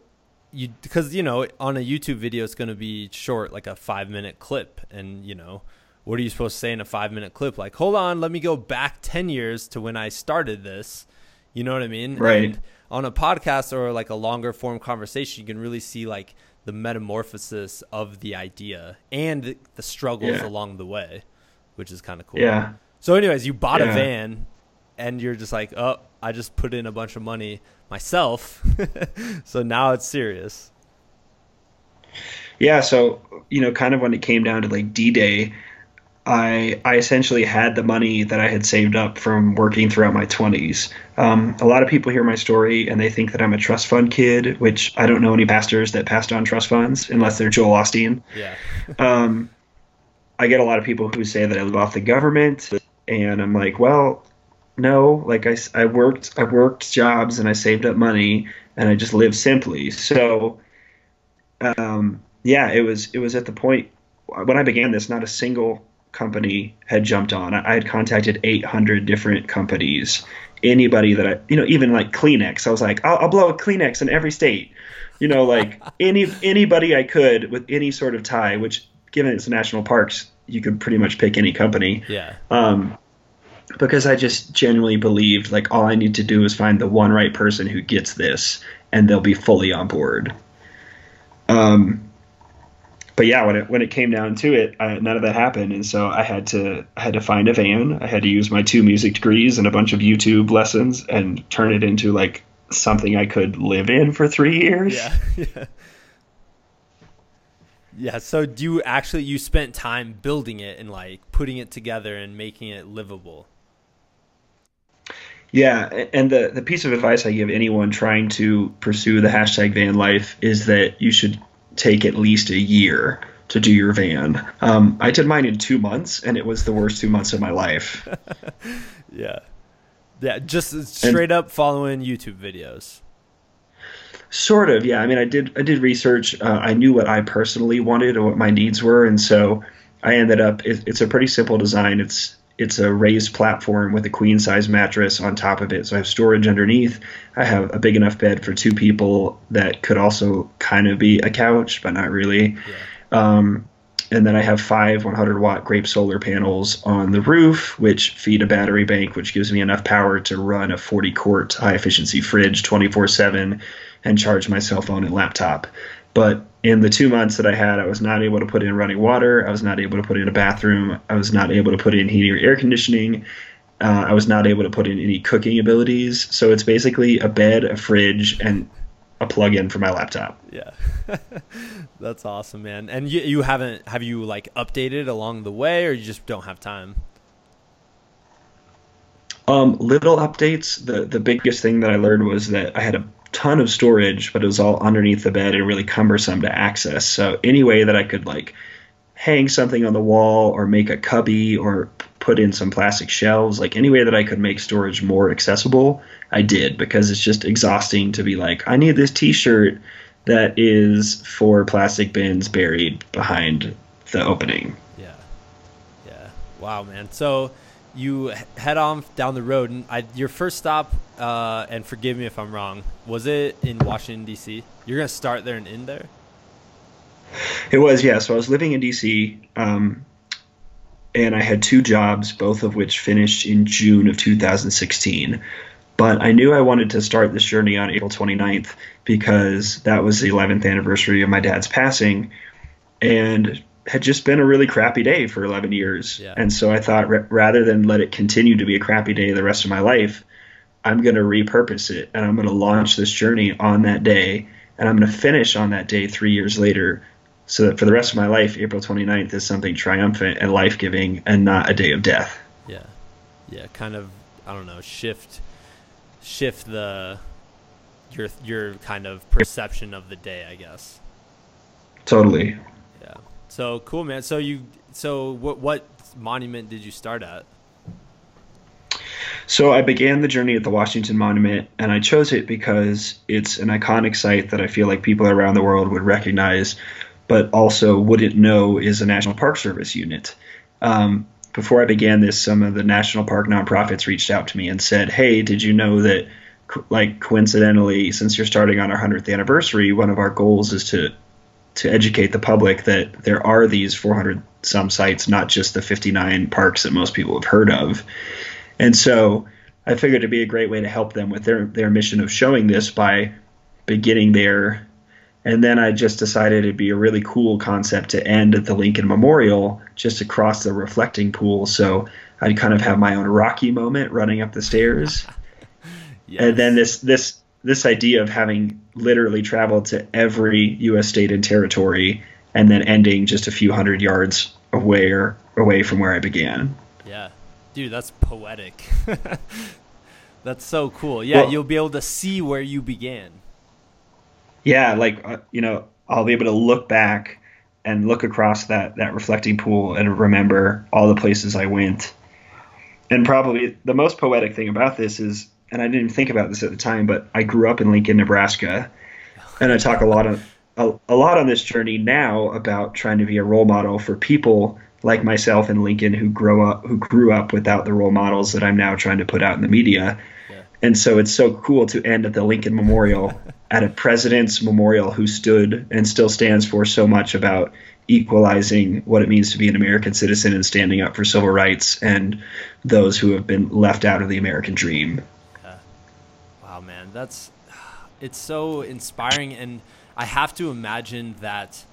you because you know on a YouTube video it's going to be short like a 5 minute clip. And you know what are you supposed to say in a 5 minute clip? Like hold on let me go back 10 years to when I started this. You know what I mean? Right. and on a podcast or like a longer form conversation you can really see like the metamorphosis of the idea and the struggles Yeah. along the way which is kind of cool. Yeah. So, anyways, you bought a van, and you're just like, oh, I just put in a bunch of money myself. so now it's serious. yeah so you know kind of when it came down to like d-day I, I essentially had the money that I had saved up from working throughout my 20s. Um, a lot of people hear my story and they think that I'm a trust fund kid, which I don't know any pastors that passed on trust funds unless they're Joel Osteen. Yeah. um, I get a lot of people who say that I live off the government, and I'm like, well, no. Like I, I worked I worked jobs and I saved up money and I just lived simply. So, um, yeah, it was it was at the point when I began this, not a single company had jumped on. I, had contacted 800 different companies. Anybody that I, you know, even like Kleenex, I was like, I'll, I'll blow a Kleenex in every state. You know, like any anybody I could with any sort of tie. Which, given it's national parks, you could pretty much pick any company. Yeah. Um, because I just genuinely believed like all I need to do is find the one right person who gets this, and they'll be fully on board. Um, but yeah, when it when it came down to it, I, none of that happened, and so I had to I had to find a van. I had to use my two music degrees and a bunch of YouTube lessons and turn it into like something I could live in for three years. Yeah. Yeah. Yeah, so do you actually you spent time building it and like putting it together and making it livable? Yeah, and the the piece of advice I give anyone trying to pursue the hashtag van life is that you should take at least a year to do your van. Um, I did mine in two months, and it was the worst two months of my life. yeah, yeah, just straight and, up following YouTube videos. Sort of, yeah. I mean, I did I did research. Uh, I knew what I personally wanted and what my needs were, and so I ended up. It, it's a pretty simple design. It's it's a raised platform with a queen size mattress on top of it. So I have storage underneath. I have a big enough bed for two people that could also kind of be a couch, but not really. Yeah. Um, and then I have five 100 watt grape solar panels on the roof, which feed a battery bank, which gives me enough power to run a 40 quart high efficiency fridge 24 7 and charge my cell phone and laptop. But in the two months that I had, I was not able to put in running water. I was not able to put in a bathroom. I was not able to put in heating or air conditioning. Uh, I was not able to put in any cooking abilities. So it's basically a bed, a fridge, and a plug-in for my laptop. Yeah, that's awesome, man. And you, you haven't have you like updated along the way, or you just don't have time? Um, little updates. The the biggest thing that I learned was that I had a ton of storage, but it was all underneath the bed and really cumbersome to access. So any way that I could like hang something on the wall or make a cubby or put in some plastic shelves, like any way that I could make storage more accessible, I did because it's just exhausting to be like, I need this t-shirt that is for plastic bins buried behind the opening. Yeah. Yeah. Wow, man. So you head on down the road, and I, your first stop, uh, and forgive me if I'm wrong, was it in Washington D.C.? You're gonna start there and end there. It was, yeah. So I was living in D.C. Um, and I had two jobs, both of which finished in June of 2016. But I knew I wanted to start this journey on April 29th because that was the 11th anniversary of my dad's passing. And had just been a really crappy day for 11 years. Yeah. And so I thought r- rather than let it continue to be a crappy day the rest of my life, I'm going to repurpose it and I'm going to launch this journey on that day and I'm going to finish on that day 3 years later so that for the rest of my life April 29th is something triumphant and life-giving and not a day of death. Yeah. Yeah, kind of I don't know, shift shift the your your kind of perception of the day, I guess. Totally. So cool, man. So you, so what, what monument did you start at? So I began the journey at the Washington Monument, and I chose it because it's an iconic site that I feel like people around the world would recognize, but also wouldn't know is a National Park Service unit. Um, before I began this, some of the national park nonprofits reached out to me and said, "Hey, did you know that?" Like coincidentally, since you're starting on our 100th anniversary, one of our goals is to to educate the public that there are these 400 some sites, not just the 59 parks that most people have heard of. And so I figured it'd be a great way to help them with their, their mission of showing this by beginning there. And then I just decided it'd be a really cool concept to end at the Lincoln Memorial just across the reflecting pool. So I'd kind of have my own Rocky moment running up the stairs. yes. And then this this this idea of having literally traveled to every U.S. state and territory and then ending just a few hundred yards away or away from where I began. Yeah, dude, that's poetic. that's so cool. Yeah, well, you'll be able to see where you began. Yeah, like uh, you know, I'll be able to look back and look across that that reflecting pool and remember all the places I went. and probably the most poetic thing about this is, and I didn't think about this at the time, but I grew up in Lincoln, Nebraska, and I talk a lot of a, a lot on this journey now about trying to be a role model for people like myself in Lincoln who grow up who grew up without the role models that I'm now trying to put out in the media. Yeah. And so it's so cool to end at the Lincoln Memorial at a president's memorial who stood and still stands for so much about equalizing what it means to be an American citizen and standing up for civil rights and those who have been left out of the American dream. Man, that's it's so inspiring and I have to imagine that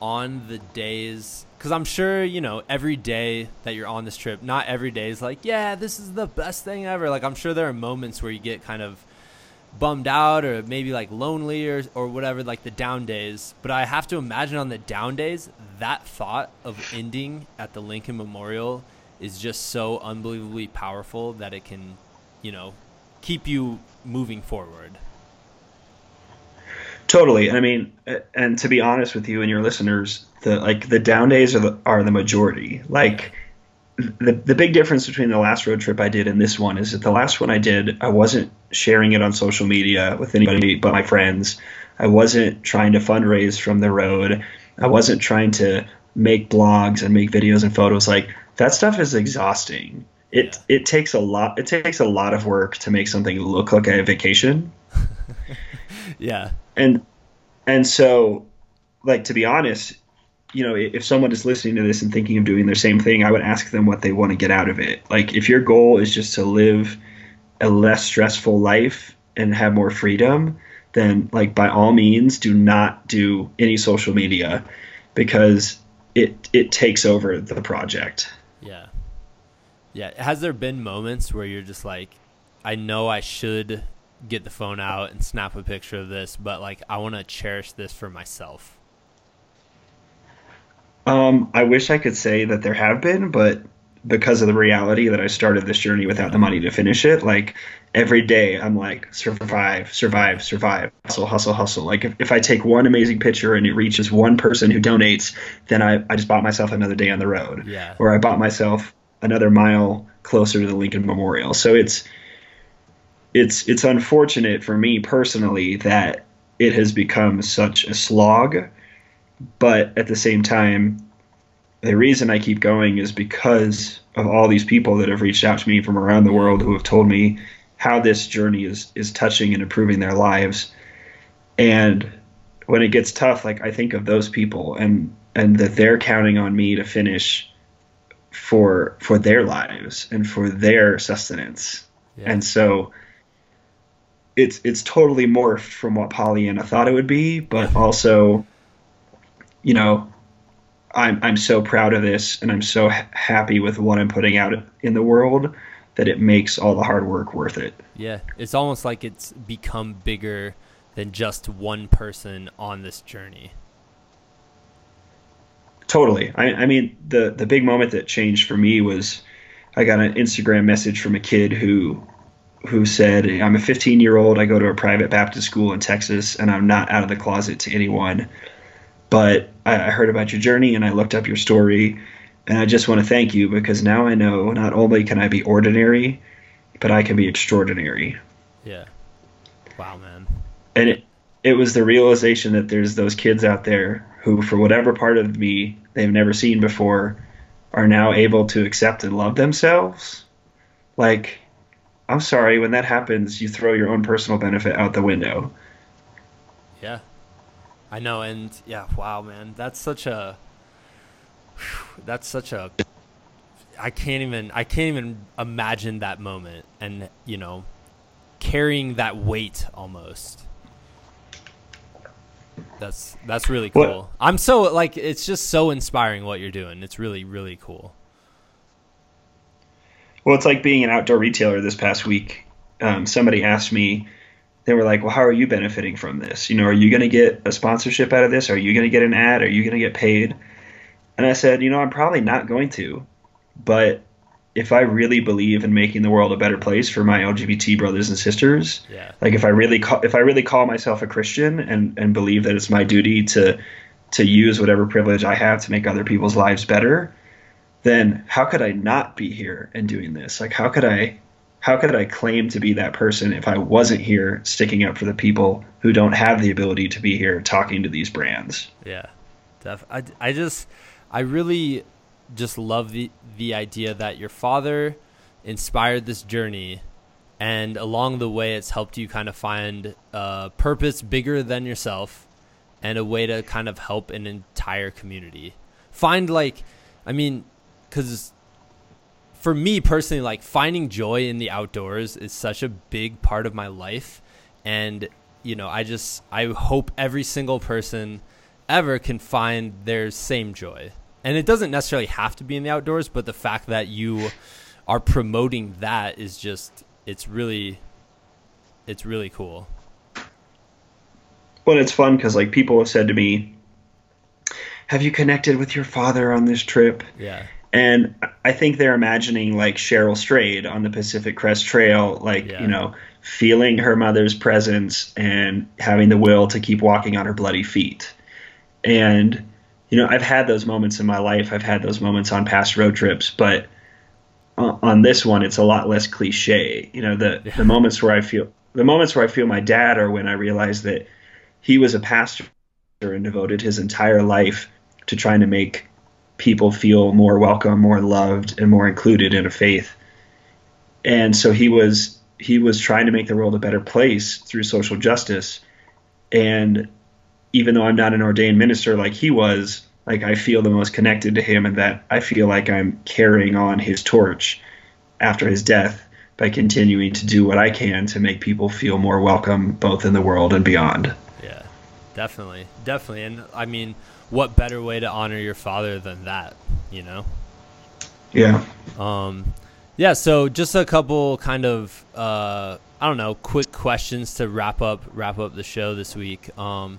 on the days because I'm sure you know every day that you're on this trip, not every day is like, yeah, this is the best thing ever. Like I'm sure there are moments where you get kind of bummed out or maybe like lonely or or whatever, like the down days. But I have to imagine on the down days, that thought of ending at the Lincoln Memorial is just so unbelievably powerful that it can, you know, keep you moving forward. Totally. I mean, and to be honest with you and your listeners, the like the down days are the are the majority. Like the the big difference between the last road trip I did and this one is that the last one I did, I wasn't sharing it on social media with anybody but my friends. I wasn't trying to fundraise from the road. I wasn't trying to make blogs and make videos and photos. Like that stuff is exhausting. It yeah. it takes a lot. It takes a lot of work to make something look like a vacation. yeah and and so like to be honest you know if someone is listening to this and thinking of doing the same thing i would ask them what they want to get out of it like if your goal is just to live a less stressful life and have more freedom then like by all means do not do any social media because it it takes over the project yeah has there been moments where you're just like i know i should get the phone out and snap a picture of this, but like I want to cherish this for myself? Um, I wish I could say that there have been, but because of the reality that I started this journey without the money to finish it, like every day I'm like survive, survive, survive, hustle, hustle, hustle. Like if, if I take one amazing picture and it reaches one person who donates, then I, I just bought myself another day on the road. Yeah. Or I bought myself another mile closer to the Lincoln Memorial. So it's it's it's unfortunate for me personally that it has become such a slog, but at the same time, the reason I keep going is because of all these people that have reached out to me from around the world who have told me how this journey is is touching and improving their lives. And when it gets tough, like I think of those people and and that they're counting on me to finish for for their lives and for their sustenance. Yeah. And so it's it's totally morphed from what Pollyanna thought it would be, but also, you know, I'm I'm so proud of this, and I'm so ha- happy with what I'm putting out in the world that it makes all the hard work worth it. Yeah, it's almost like it's become bigger than just one person on this journey. Totally. I, I mean, the the big moment that changed for me was I got an Instagram message from a kid who who said, I'm a 15 year old, I go to a private Baptist school in Texas, and I'm not out of the closet to anyone. But I, I heard about your journey and I looked up your story, and I just want to thank you because now I know not only can I be ordinary, but I can be extraordinary. Yeah. Wow, man. And it, it was the realization that there's those kids out there who, for whatever part of me they've never seen before, are now able to accept and love themselves. Like, I'm sorry, when that happens, you throw your own personal benefit out the window. Yeah. I know and yeah, wow, man. That's such a that's such a I can't even I can't even imagine that moment and, you know, carrying that weight almost. That's that's really cool. What? I'm so like it's just so inspiring what you're doing. It's really really cool. Well, it's like being an outdoor retailer this past week. Um, somebody asked me, they were like, "Well, how are you benefiting from this? You know, are you going to get a sponsorship out of this? Are you going to get an ad? Are you going to get paid?" And I said, "You know, I'm probably not going to, but if I really believe in making the world a better place for my LGBT brothers and sisters, yeah. like if I really call, if I really call myself a Christian and and believe that it's my duty to to use whatever privilege I have to make other people's lives better, then how could I not be here and doing this? Like, how could I, how could I claim to be that person if I wasn't here sticking up for the people who don't have the ability to be here talking to these brands? Yeah, def- I, I just, I really just love the the idea that your father inspired this journey and along the way it's helped you kind of find a purpose bigger than yourself and a way to kind of help an entire community. Find like i mean because for me personally like finding joy in the outdoors is such a big part of my life. And you know i just i hope every single person ever can find their same joy and it doesn't necessarily have to be in the outdoors but the fact that you are promoting that is just it's really it's really cool. Well, it's fun because like people have said to me, "Have you connected with your father on this trip?" Yeah. And I think they're imagining like Cheryl Strayed on the Pacific Crest Trail, like yeah. you know, feeling her mother's presence and having the will to keep walking on her bloody feet. And you know, I've had those moments in my life. I've had those moments on past road trips, but on this one, it's a lot less cliche. You know, the yeah. the moments where I feel the moments where I feel my dad are when I realize that he was a pastor and devoted his entire life to trying to make people feel more welcome, more loved, and more included in a faith. And so he was he was trying to make the world a better place through social justice. And even though I'm not an ordained minister like he was, like I feel the most connected to him and that I feel like I'm carrying on his torch after his death by continuing to do what I can to make people feel more welcome both in the world and beyond. Yeah. Definitely. Definitely. And I mean, what better way to honor your father than that, you know? Yeah. Um yeah, so just a couple kind of uh I don't know, quick questions to wrap up wrap up the show this week. Um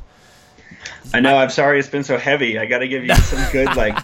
I know. I'm sorry it's been so heavy. I got to give you some good like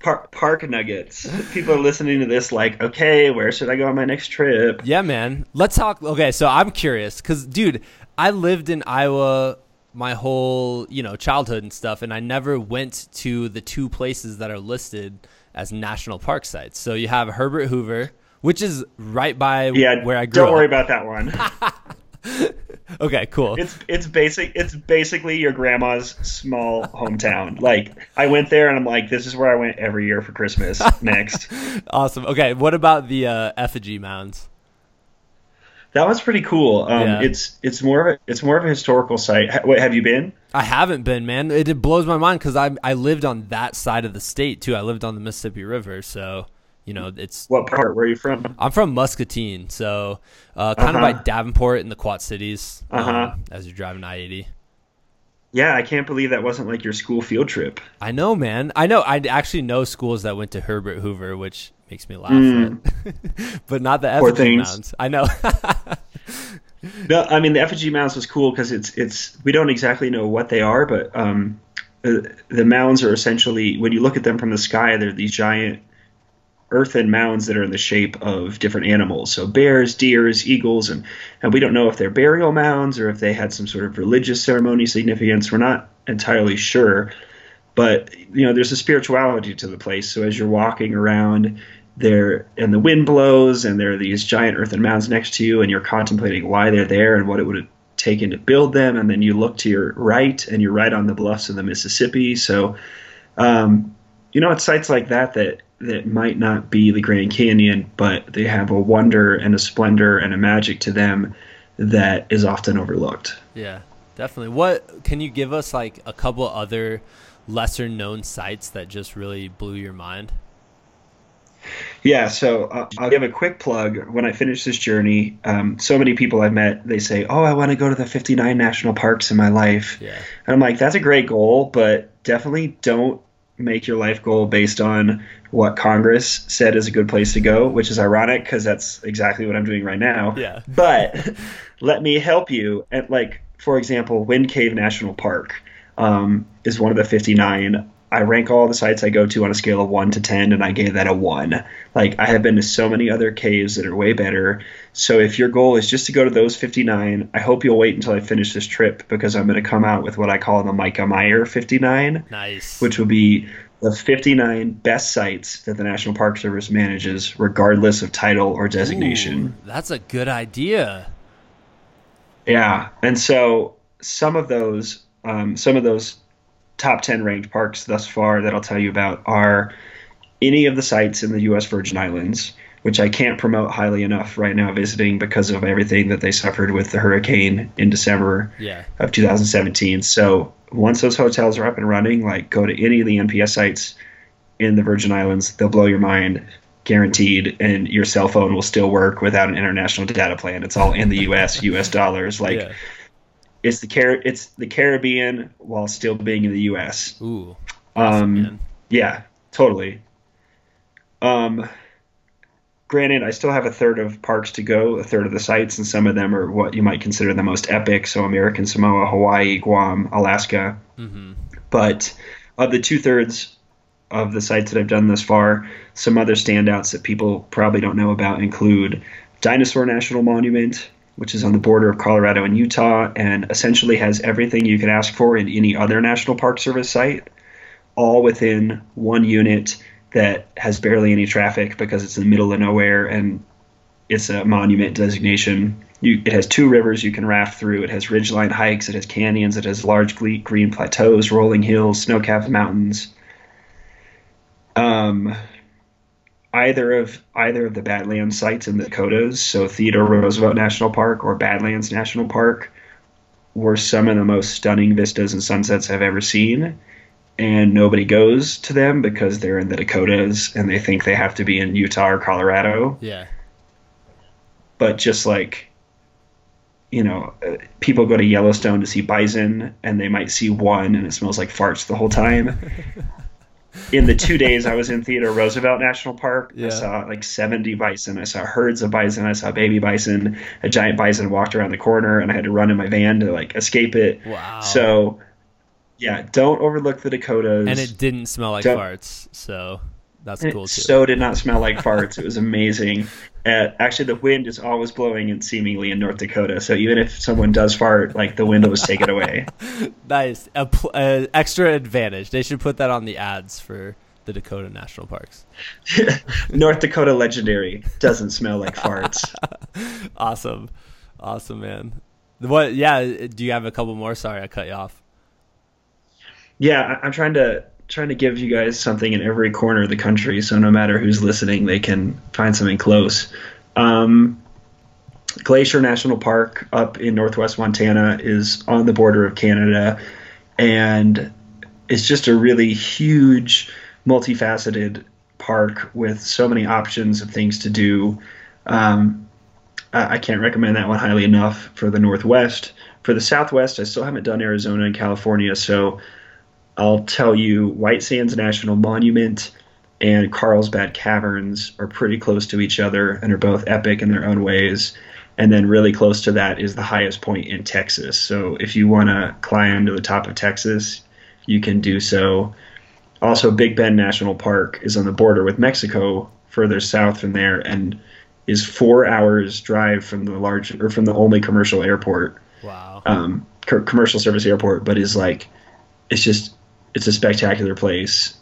park park nuggets. People are listening to this like, okay, where should I go on my next trip? Yeah, man. Let's talk. Okay, so I'm curious because, dude, I lived in Iowa my whole you know childhood and stuff, and I never went to the two places that are listed as national park sites. So you have Herbert Hoover, which is right by yeah, where I grew. Up. Don't up. worry about that one. okay, cool. It's it's basic. It's basically your grandma's small hometown. Like I went there and I'm like, this is where I went every year for Christmas. Next. awesome. Okay, what about the uh, effigy mounds? That was pretty cool. Um, yeah. It's it's more of a it's more of a historical site. Wait, have you been? I haven't been, man. It, it blows my mind because I I lived on that side of the state too. I lived on the Mississippi River, so you know, it's what part? Where are you from? I'm from Muscatine, so uh, kind uh-huh. of by Davenport in the Quad Cities. Um, uh-huh. as you're driving I-80. Yeah, I can't believe that wasn't like your school field trip. I know, man. I know. I actually know schools that went to Herbert Hoover, which makes me laugh. Mm. but not the effigy mounds. I know. no, I mean the effigy mounds was cool because it's it's we don't exactly know what they are, but um, the, the mounds are essentially when you look at them from the sky, they're these giant earthen mounds that are in the shape of different animals. So bears, deers, eagles, and, and we don't know if they're burial mounds or if they had some sort of religious ceremony significance. We're not entirely sure. But you know, there's a spirituality to the place. So as you're walking around there and the wind blows and there are these giant earthen mounds next to you and you're contemplating why they're there and what it would have taken to build them, and then you look to your right and you're right on the bluffs of the Mississippi. So um, you know, it's sites like that that that might not be the Grand Canyon, but they have a wonder and a splendor and a magic to them that is often overlooked. Yeah, definitely. What can you give us like a couple other lesser known sites that just really blew your mind? Yeah, so uh, I'll give a quick plug. When I finish this journey, um, so many people I've met, they say, "Oh, I want to go to the 59 national parks in my life." Yeah, and I'm like, "That's a great goal, but definitely don't make your life goal based on what Congress said is a good place to go, which is ironic because that's exactly what I'm doing right now. Yeah. But let me help you. At like, for example, Wind Cave National Park um, is one of the 59 I rank all the sites I go to on a scale of one to ten, and I gave that a one. Like I have been to so many other caves that are way better. So if your goal is just to go to those 59, I hope you'll wait until I finish this trip because I'm going to come out with what I call the Mikah Meyer 59. Nice. Which will be the 59 best sites that the National Park Service manages, regardless of title or designation. Ooh, that's a good idea. Yeah, and so some of those, um, some of those top 10 ranked parks thus far that I'll tell you about are any of the sites in the U.S. Virgin Islands, which I can't promote highly enough right now visiting because of everything that they suffered with the hurricane in December yeah. of 2017. So once those hotels are up and running, like go to any of the NPS sites in the Virgin Islands, they'll blow your mind, guaranteed, and your cell phone will still work without an international data plan. It's all in the U.S. U.S. dollars, like. Yeah. It's the Car- it's the Caribbean while still being in the U.S. Ooh. Awesome, Um. Yeah, totally. Um, granted, I still have a third of parks to go, a third of the sites, and some of them are what you might consider the most epic. So American Samoa, Hawaii, Guam, Alaska. hmm But of the two thirds of the sites that I've done thus far, some other standouts that people probably don't know about include Dinosaur National Monument, which is on the border of Colorado and Utah, and essentially has everything you could ask for in any other National Park Service site, all within one unit that has barely any traffic because it's in the middle of nowhere and it's a monument designation. You, it has two rivers you can raft through. It has ridgeline hikes. It has canyons. It has large green plateaus, rolling hills, snow-capped mountains. Um, either of either of the Badlands sites in the Dakotas, so Theodore Roosevelt National Park or Badlands National Park, were some of the most stunning vistas and sunsets I've ever seen. And nobody goes to them because they're in the Dakotas and they think they have to be in Utah or Colorado Yeah. but just like you know uh, people go to yellowstone to see bison and they might see one and it smells like farts the whole time in the two days i was in theodore roosevelt national park Yeah. i saw like 70 bison i saw herds of bison i saw baby bison a giant bison walked around the corner and i had to run in my van to like escape it Wow. so yeah don't overlook the dakotas and it didn't smell like Don't- farts, so that's cool too. so did not smell like farts. It was amazing. Uh, actually, the wind is always blowing and seemingly in North Dakota. So even if someone does fart, like the wind will just take it away. nice. A pl- uh, extra advantage. They should put that on the ads for the Dakota National Parks. North Dakota legendary doesn't smell like farts. Awesome. Awesome, man. What? Yeah. Do you have a couple more? Sorry, I cut you off. Yeah, I- I'm trying to trying to give you guys something in every corner of the country, so no matter who's listening, they can find something close. Um, Glacier National Park up in northwest Montana is on the border of Canada, and it's just a really huge, multifaceted park with so many options of things to do. Um, I, I can't recommend that one highly enough for the Northwest. For the Southwest, I still haven't done Arizona and California, so I'll tell you White Sands National Monument and Carlsbad Caverns are pretty close to each other and are both epic in their own ways. And then really close to that is the highest point in Texas. So if you want to climb to the top of Texas, you can do so. Also, Big Bend National Park is on the border with Mexico, further south from there, and is four hours drive from the large or from the only commercial airport Wow. um, co- commercial service airport, but is like it's just it's a spectacular place,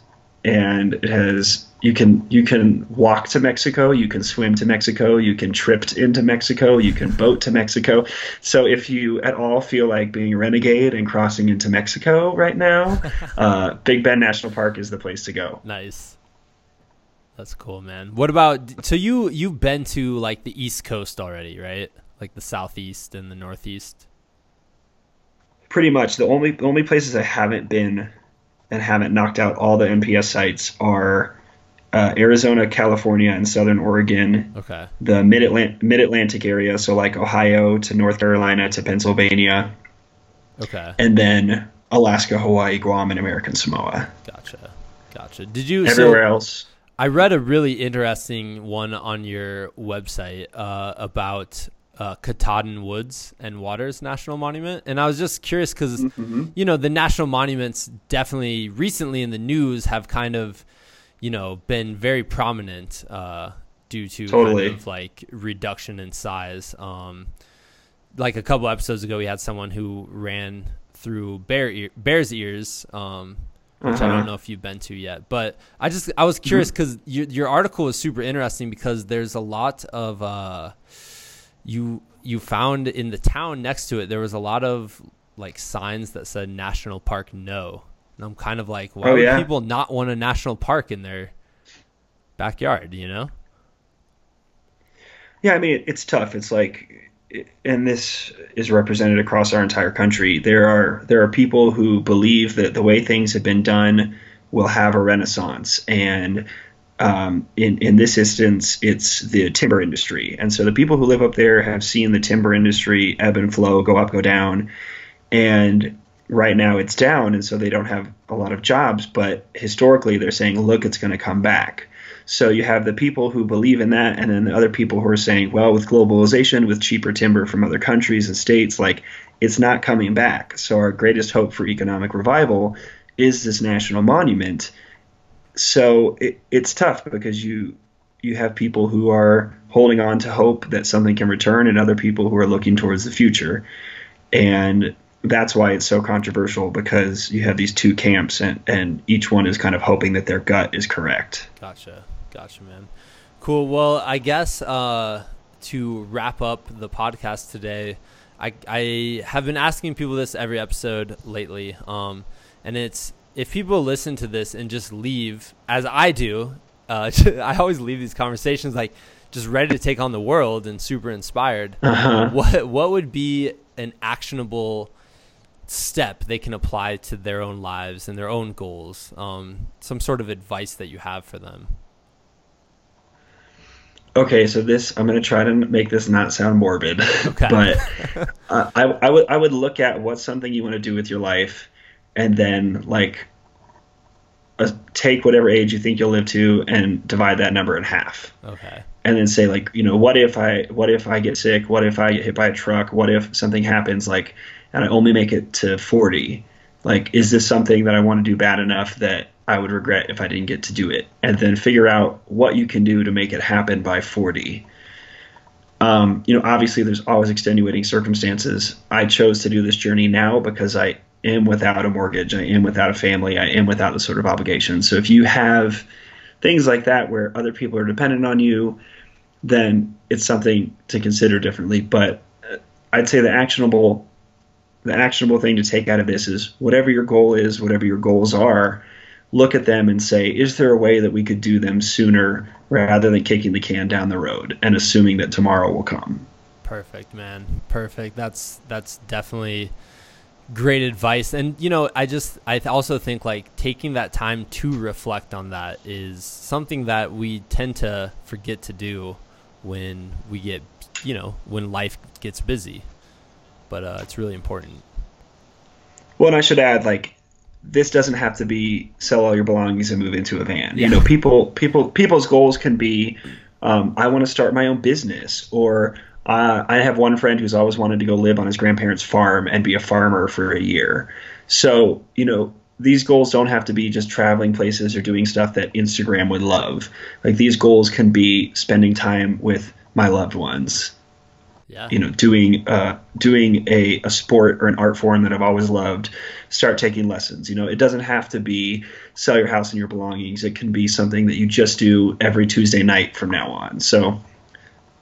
and it has you can you can walk to Mexico, you can swim to Mexico, you can trip into Mexico, you can boat to Mexico. So if you at all feel like being a renegade and crossing into Mexico right now, uh, Big Bend National Park is the place to go. Nice. That's cool, man. What about so you you've been to like the East Coast already, right? Like the Southeast and the Northeast. pretty much the only the only places I haven't been and haven't knocked out all the NPS sites are uh, Arizona, California, and Southern Oregon. Okay. The mid Atlantic mid Atlantic area, so like Ohio to North Carolina to Pennsylvania, Okay. and then Alaska, Hawaii, Guam, and American Samoa. Gotcha. Gotcha. Did you Everywhere so else, I read a really interesting one on your website uh, about uh, Katahdin Woods and Waters National Monument, and I was just curious because you know the national monuments definitely recently in the news have kind of you know been very prominent uh, due to Totally. kind of like reduction in size. Um, like a couple episodes ago, we had someone who ran through bear ear, bear's ears, um, which uh-huh. I don't know if you've been to yet. But I just I was curious because mm-hmm. your your article was super interesting because there's a lot of uh, you you found in the town next to it there was a lot of like signs that said national park no, and I'm kind of like why oh, would yeah? people not want a national park in their backyard? You know? Yeah, I mean it's tough. It's like and this is represented across our entire country. There are there are people who believe that the way things have been done will have a renaissance, and um, in in this instance, it's the timber industry. And so the people who live up there have seen the timber industry ebb and flow, go up, go down, and right now it's down, and so they don't have a lot of jobs. But historically, they're saying, look, it's going to come back. So you have the people who believe in that, and then the other people who are saying, well, with globalization, with cheaper timber from other countries and states, like it's not coming back. So our greatest hope for economic revival is this national monument. So it, it's tough because you you have people who are holding on to hope that something can return, and other people who are looking towards the future. And that's why it's so controversial because you have these two camps and, and each one is kind of hoping that their gut is correct. Gotcha. Gotcha, man. Cool. Well, I guess uh, to wrap up the podcast today, I, I have been asking people this every episode lately. Um, and it's if people listen to this and just leave, as I do, uh, I always leave these conversations like just ready to take on the world and super inspired. Uh-huh. What what would be an actionable step they can apply to their own lives and their own goals? Um, some sort of advice that you have for them okay, so this I'm going to try to make this not sound morbid, okay. but uh, I, I would I would look at what's something you want to do with your life, and then like uh, take whatever age you think you'll live to and divide that number in half. Okay. And then say like you know what if I what if I get sick? What if I get hit by a truck? What if something happens like and I only make it to 40? Like is this something that I want to do bad enough that I would regret if I didn't get to do it. And then figure out what you can do to make it happen by 40. Um, you know, obviously, there's always extenuating circumstances. I chose to do this journey now because I am without a mortgage, I am without a family, I am without the sort of obligations. So if you have things like that where other people are dependent on you, then it's something to consider differently. But uh, I'd say the actionable the actionable thing to take out of this is whatever your goal is, whatever your goals are, look at them and say, is there a way that we could do them sooner rather than kicking the can down the road and assuming that tomorrow will come? Perfect, man. Perfect. That's that's definitely great advice. And you know, I just I also think like taking that time to reflect on that is something that we tend to forget to do when we get, you know, when life gets busy. But uh, it's really important. Well, and I should add, like, this doesn't have to be sell all your belongings and move into a van. Yeah. You know, people people people's goals can be um, I want to start my own business or uh, I have one friend who's always wanted to go live on his grandparents' farm and be a farmer for a year. So, you know, these goals don't have to be just traveling places or doing stuff that Instagram would love. Like these goals can be spending time with my loved ones yeah. you know doing uh, doing a, a sport or an art form that I've always loved start taking lessons you know it doesn't have to be sell your house and your belongings it can be something that you just do every Tuesday night from now on so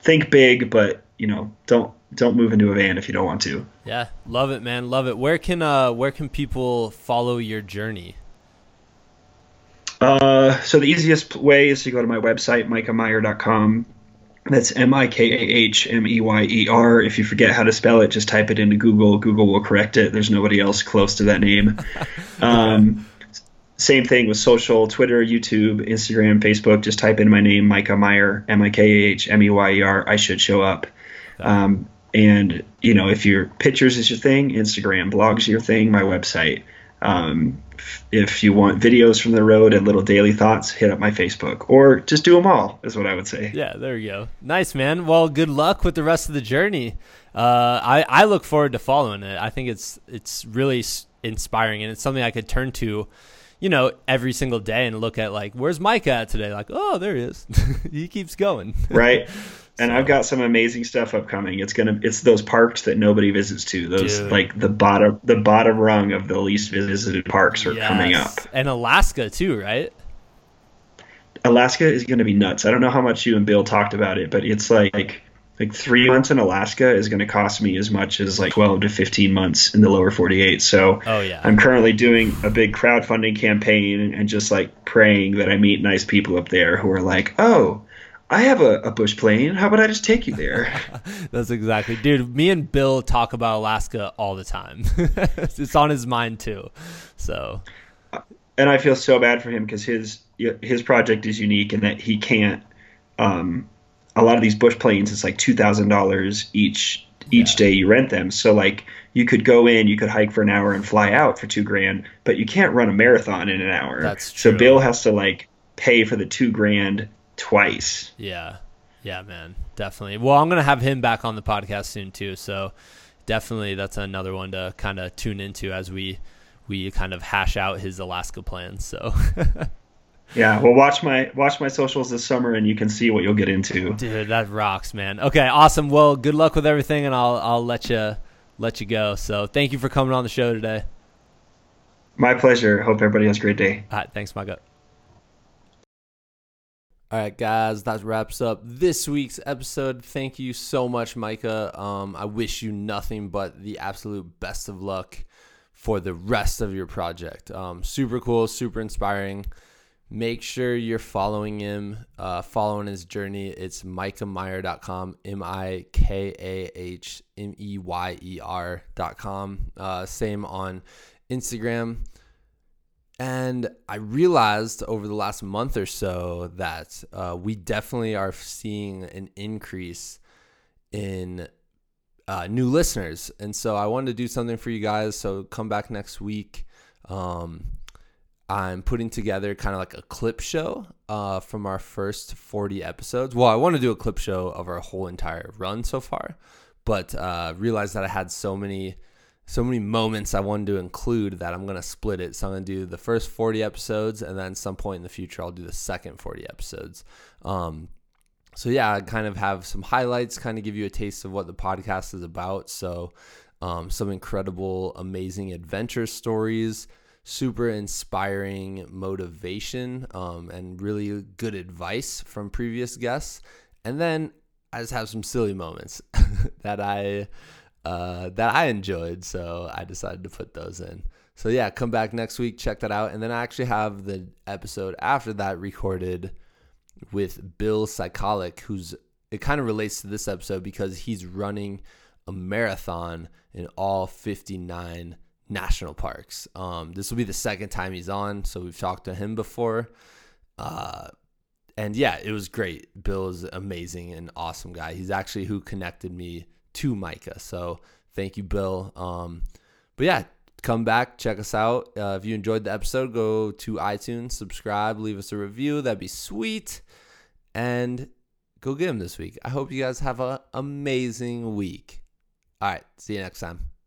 think big but you know don't don't move into a van if you don't want to yeah love it man love it where can uh where can people follow your journey uh, so the easiest way is to go to my website, mikahmeyer.com. That's M I K A H M E Y E R. If you forget how to spell it, just type it into Google. Google will correct it. There's nobody else close to that name. um, same thing with social Twitter, YouTube, Instagram, Facebook. Just type in my name, Mikah Meyer, M I K A H M E Y E R. I should show up. Um, and, you know, if your pictures is your thing, Instagram, blogs your thing, my website. Um, if you want videos from the road and little daily thoughts, hit up my Facebook or just do them all, is what I would say. Yeah, there you go. Nice, man. Well, good luck with the rest of the journey. Uh, I, I look forward to following it. I think it's it's really inspiring and it's something I could turn to, you know, every single day and look at like, where's Mike at today? Like, oh, there he is. he keeps going. Right. and So- I've got some amazing stuff upcoming. It's gonna it's those parks that nobody visits to. Those Dude. like the bottom the bottom rung of the least visited parks are coming up. And Alaska too, right? Alaska is gonna be nuts. I don't know how much you and Bill talked about it, but it's like like three months in Alaska is going to cost me as much as like 12 to 15 months in the lower 48. So Oh yeah. I'm currently doing a big crowdfunding campaign and just like praying that I meet nice people up there who are like, oh, I have a, a bush plane. How about I just take you there? That's exactly, dude. Me and Bill talk about Alaska all the time. it's on his mind too. So and I feel so bad for him because his his project is unique in that he can't. Um, a lot of these bush planes, it's like two thousand dollars each each Yeah. day you rent them. So like you could go in, you could hike for an hour and fly out for two grand, but you can't run a marathon in an hour. That's true. So. Bill has to like pay for the two grand twice. yeah, yeah, man, definitely. Well, I'm gonna have him back on the podcast soon too. So definitely, that's another one to kind of tune into as we we kind of hash out his Alaska plans. So. Yeah, well, watch my watch my socials this summer, and you can see what you'll get into. Dude, that rocks, man. Okay, awesome. Well, good luck with everything, and I'll I'll let you let you go. So, thank you for coming on the show today. My pleasure. Hope everybody has a great day. All right, thanks, Mikah. All right, guys, that wraps up this week's episode. Thank you so much, Mikah. Um, I wish you nothing but the absolute best of luck for the rest of your project. Um, super cool, super inspiring. Make sure you're following him, uh, following his journey. It's mikahmeyer.com, M I K A H M E Y E R.com. Uh, same on Instagram. And I realized over the last month or so that uh, we definitely are seeing an increase in uh, new listeners. And so I wanted to do something for you guys. So come back next week. Um, I'm putting together kind of like a clip show uh, from our first 40 episodes. Well, I want to do a clip show of our whole entire run so far, but uh, realized that I had so many so many moments I wanted to include that I'm going to split it. So I'm going to do the first 40 episodes, and then some point in the future, I'll do the second 40 episodes. Um, so yeah, I kind of have some highlights, kind of give you a taste of what the podcast is about. So um, some incredible, amazing adventure stories, super inspiring motivation, um, and really good advice from previous guests. And then I just have some silly moments that I uh, that I enjoyed, so I decided to put those in. So yeah, come back next week, check that out, and then I actually have the episode after that recorded with Bill Sycalik, who's it kind of relates to this episode because he's running a marathon in all 59 national parks. Um, this will be the second time he's on, so we've talked to him before. Uh, and yeah, it was great. Bill is amazing and awesome guy. He's actually who connected me to Mikah. So thank you, Bill. Um, but yeah, come back, check us out. Uh, if you enjoyed the episode, go to iTunes, subscribe, leave us a review. That'd be sweet. And go get him this week. I hope you guys have an amazing week. All right, see you next time.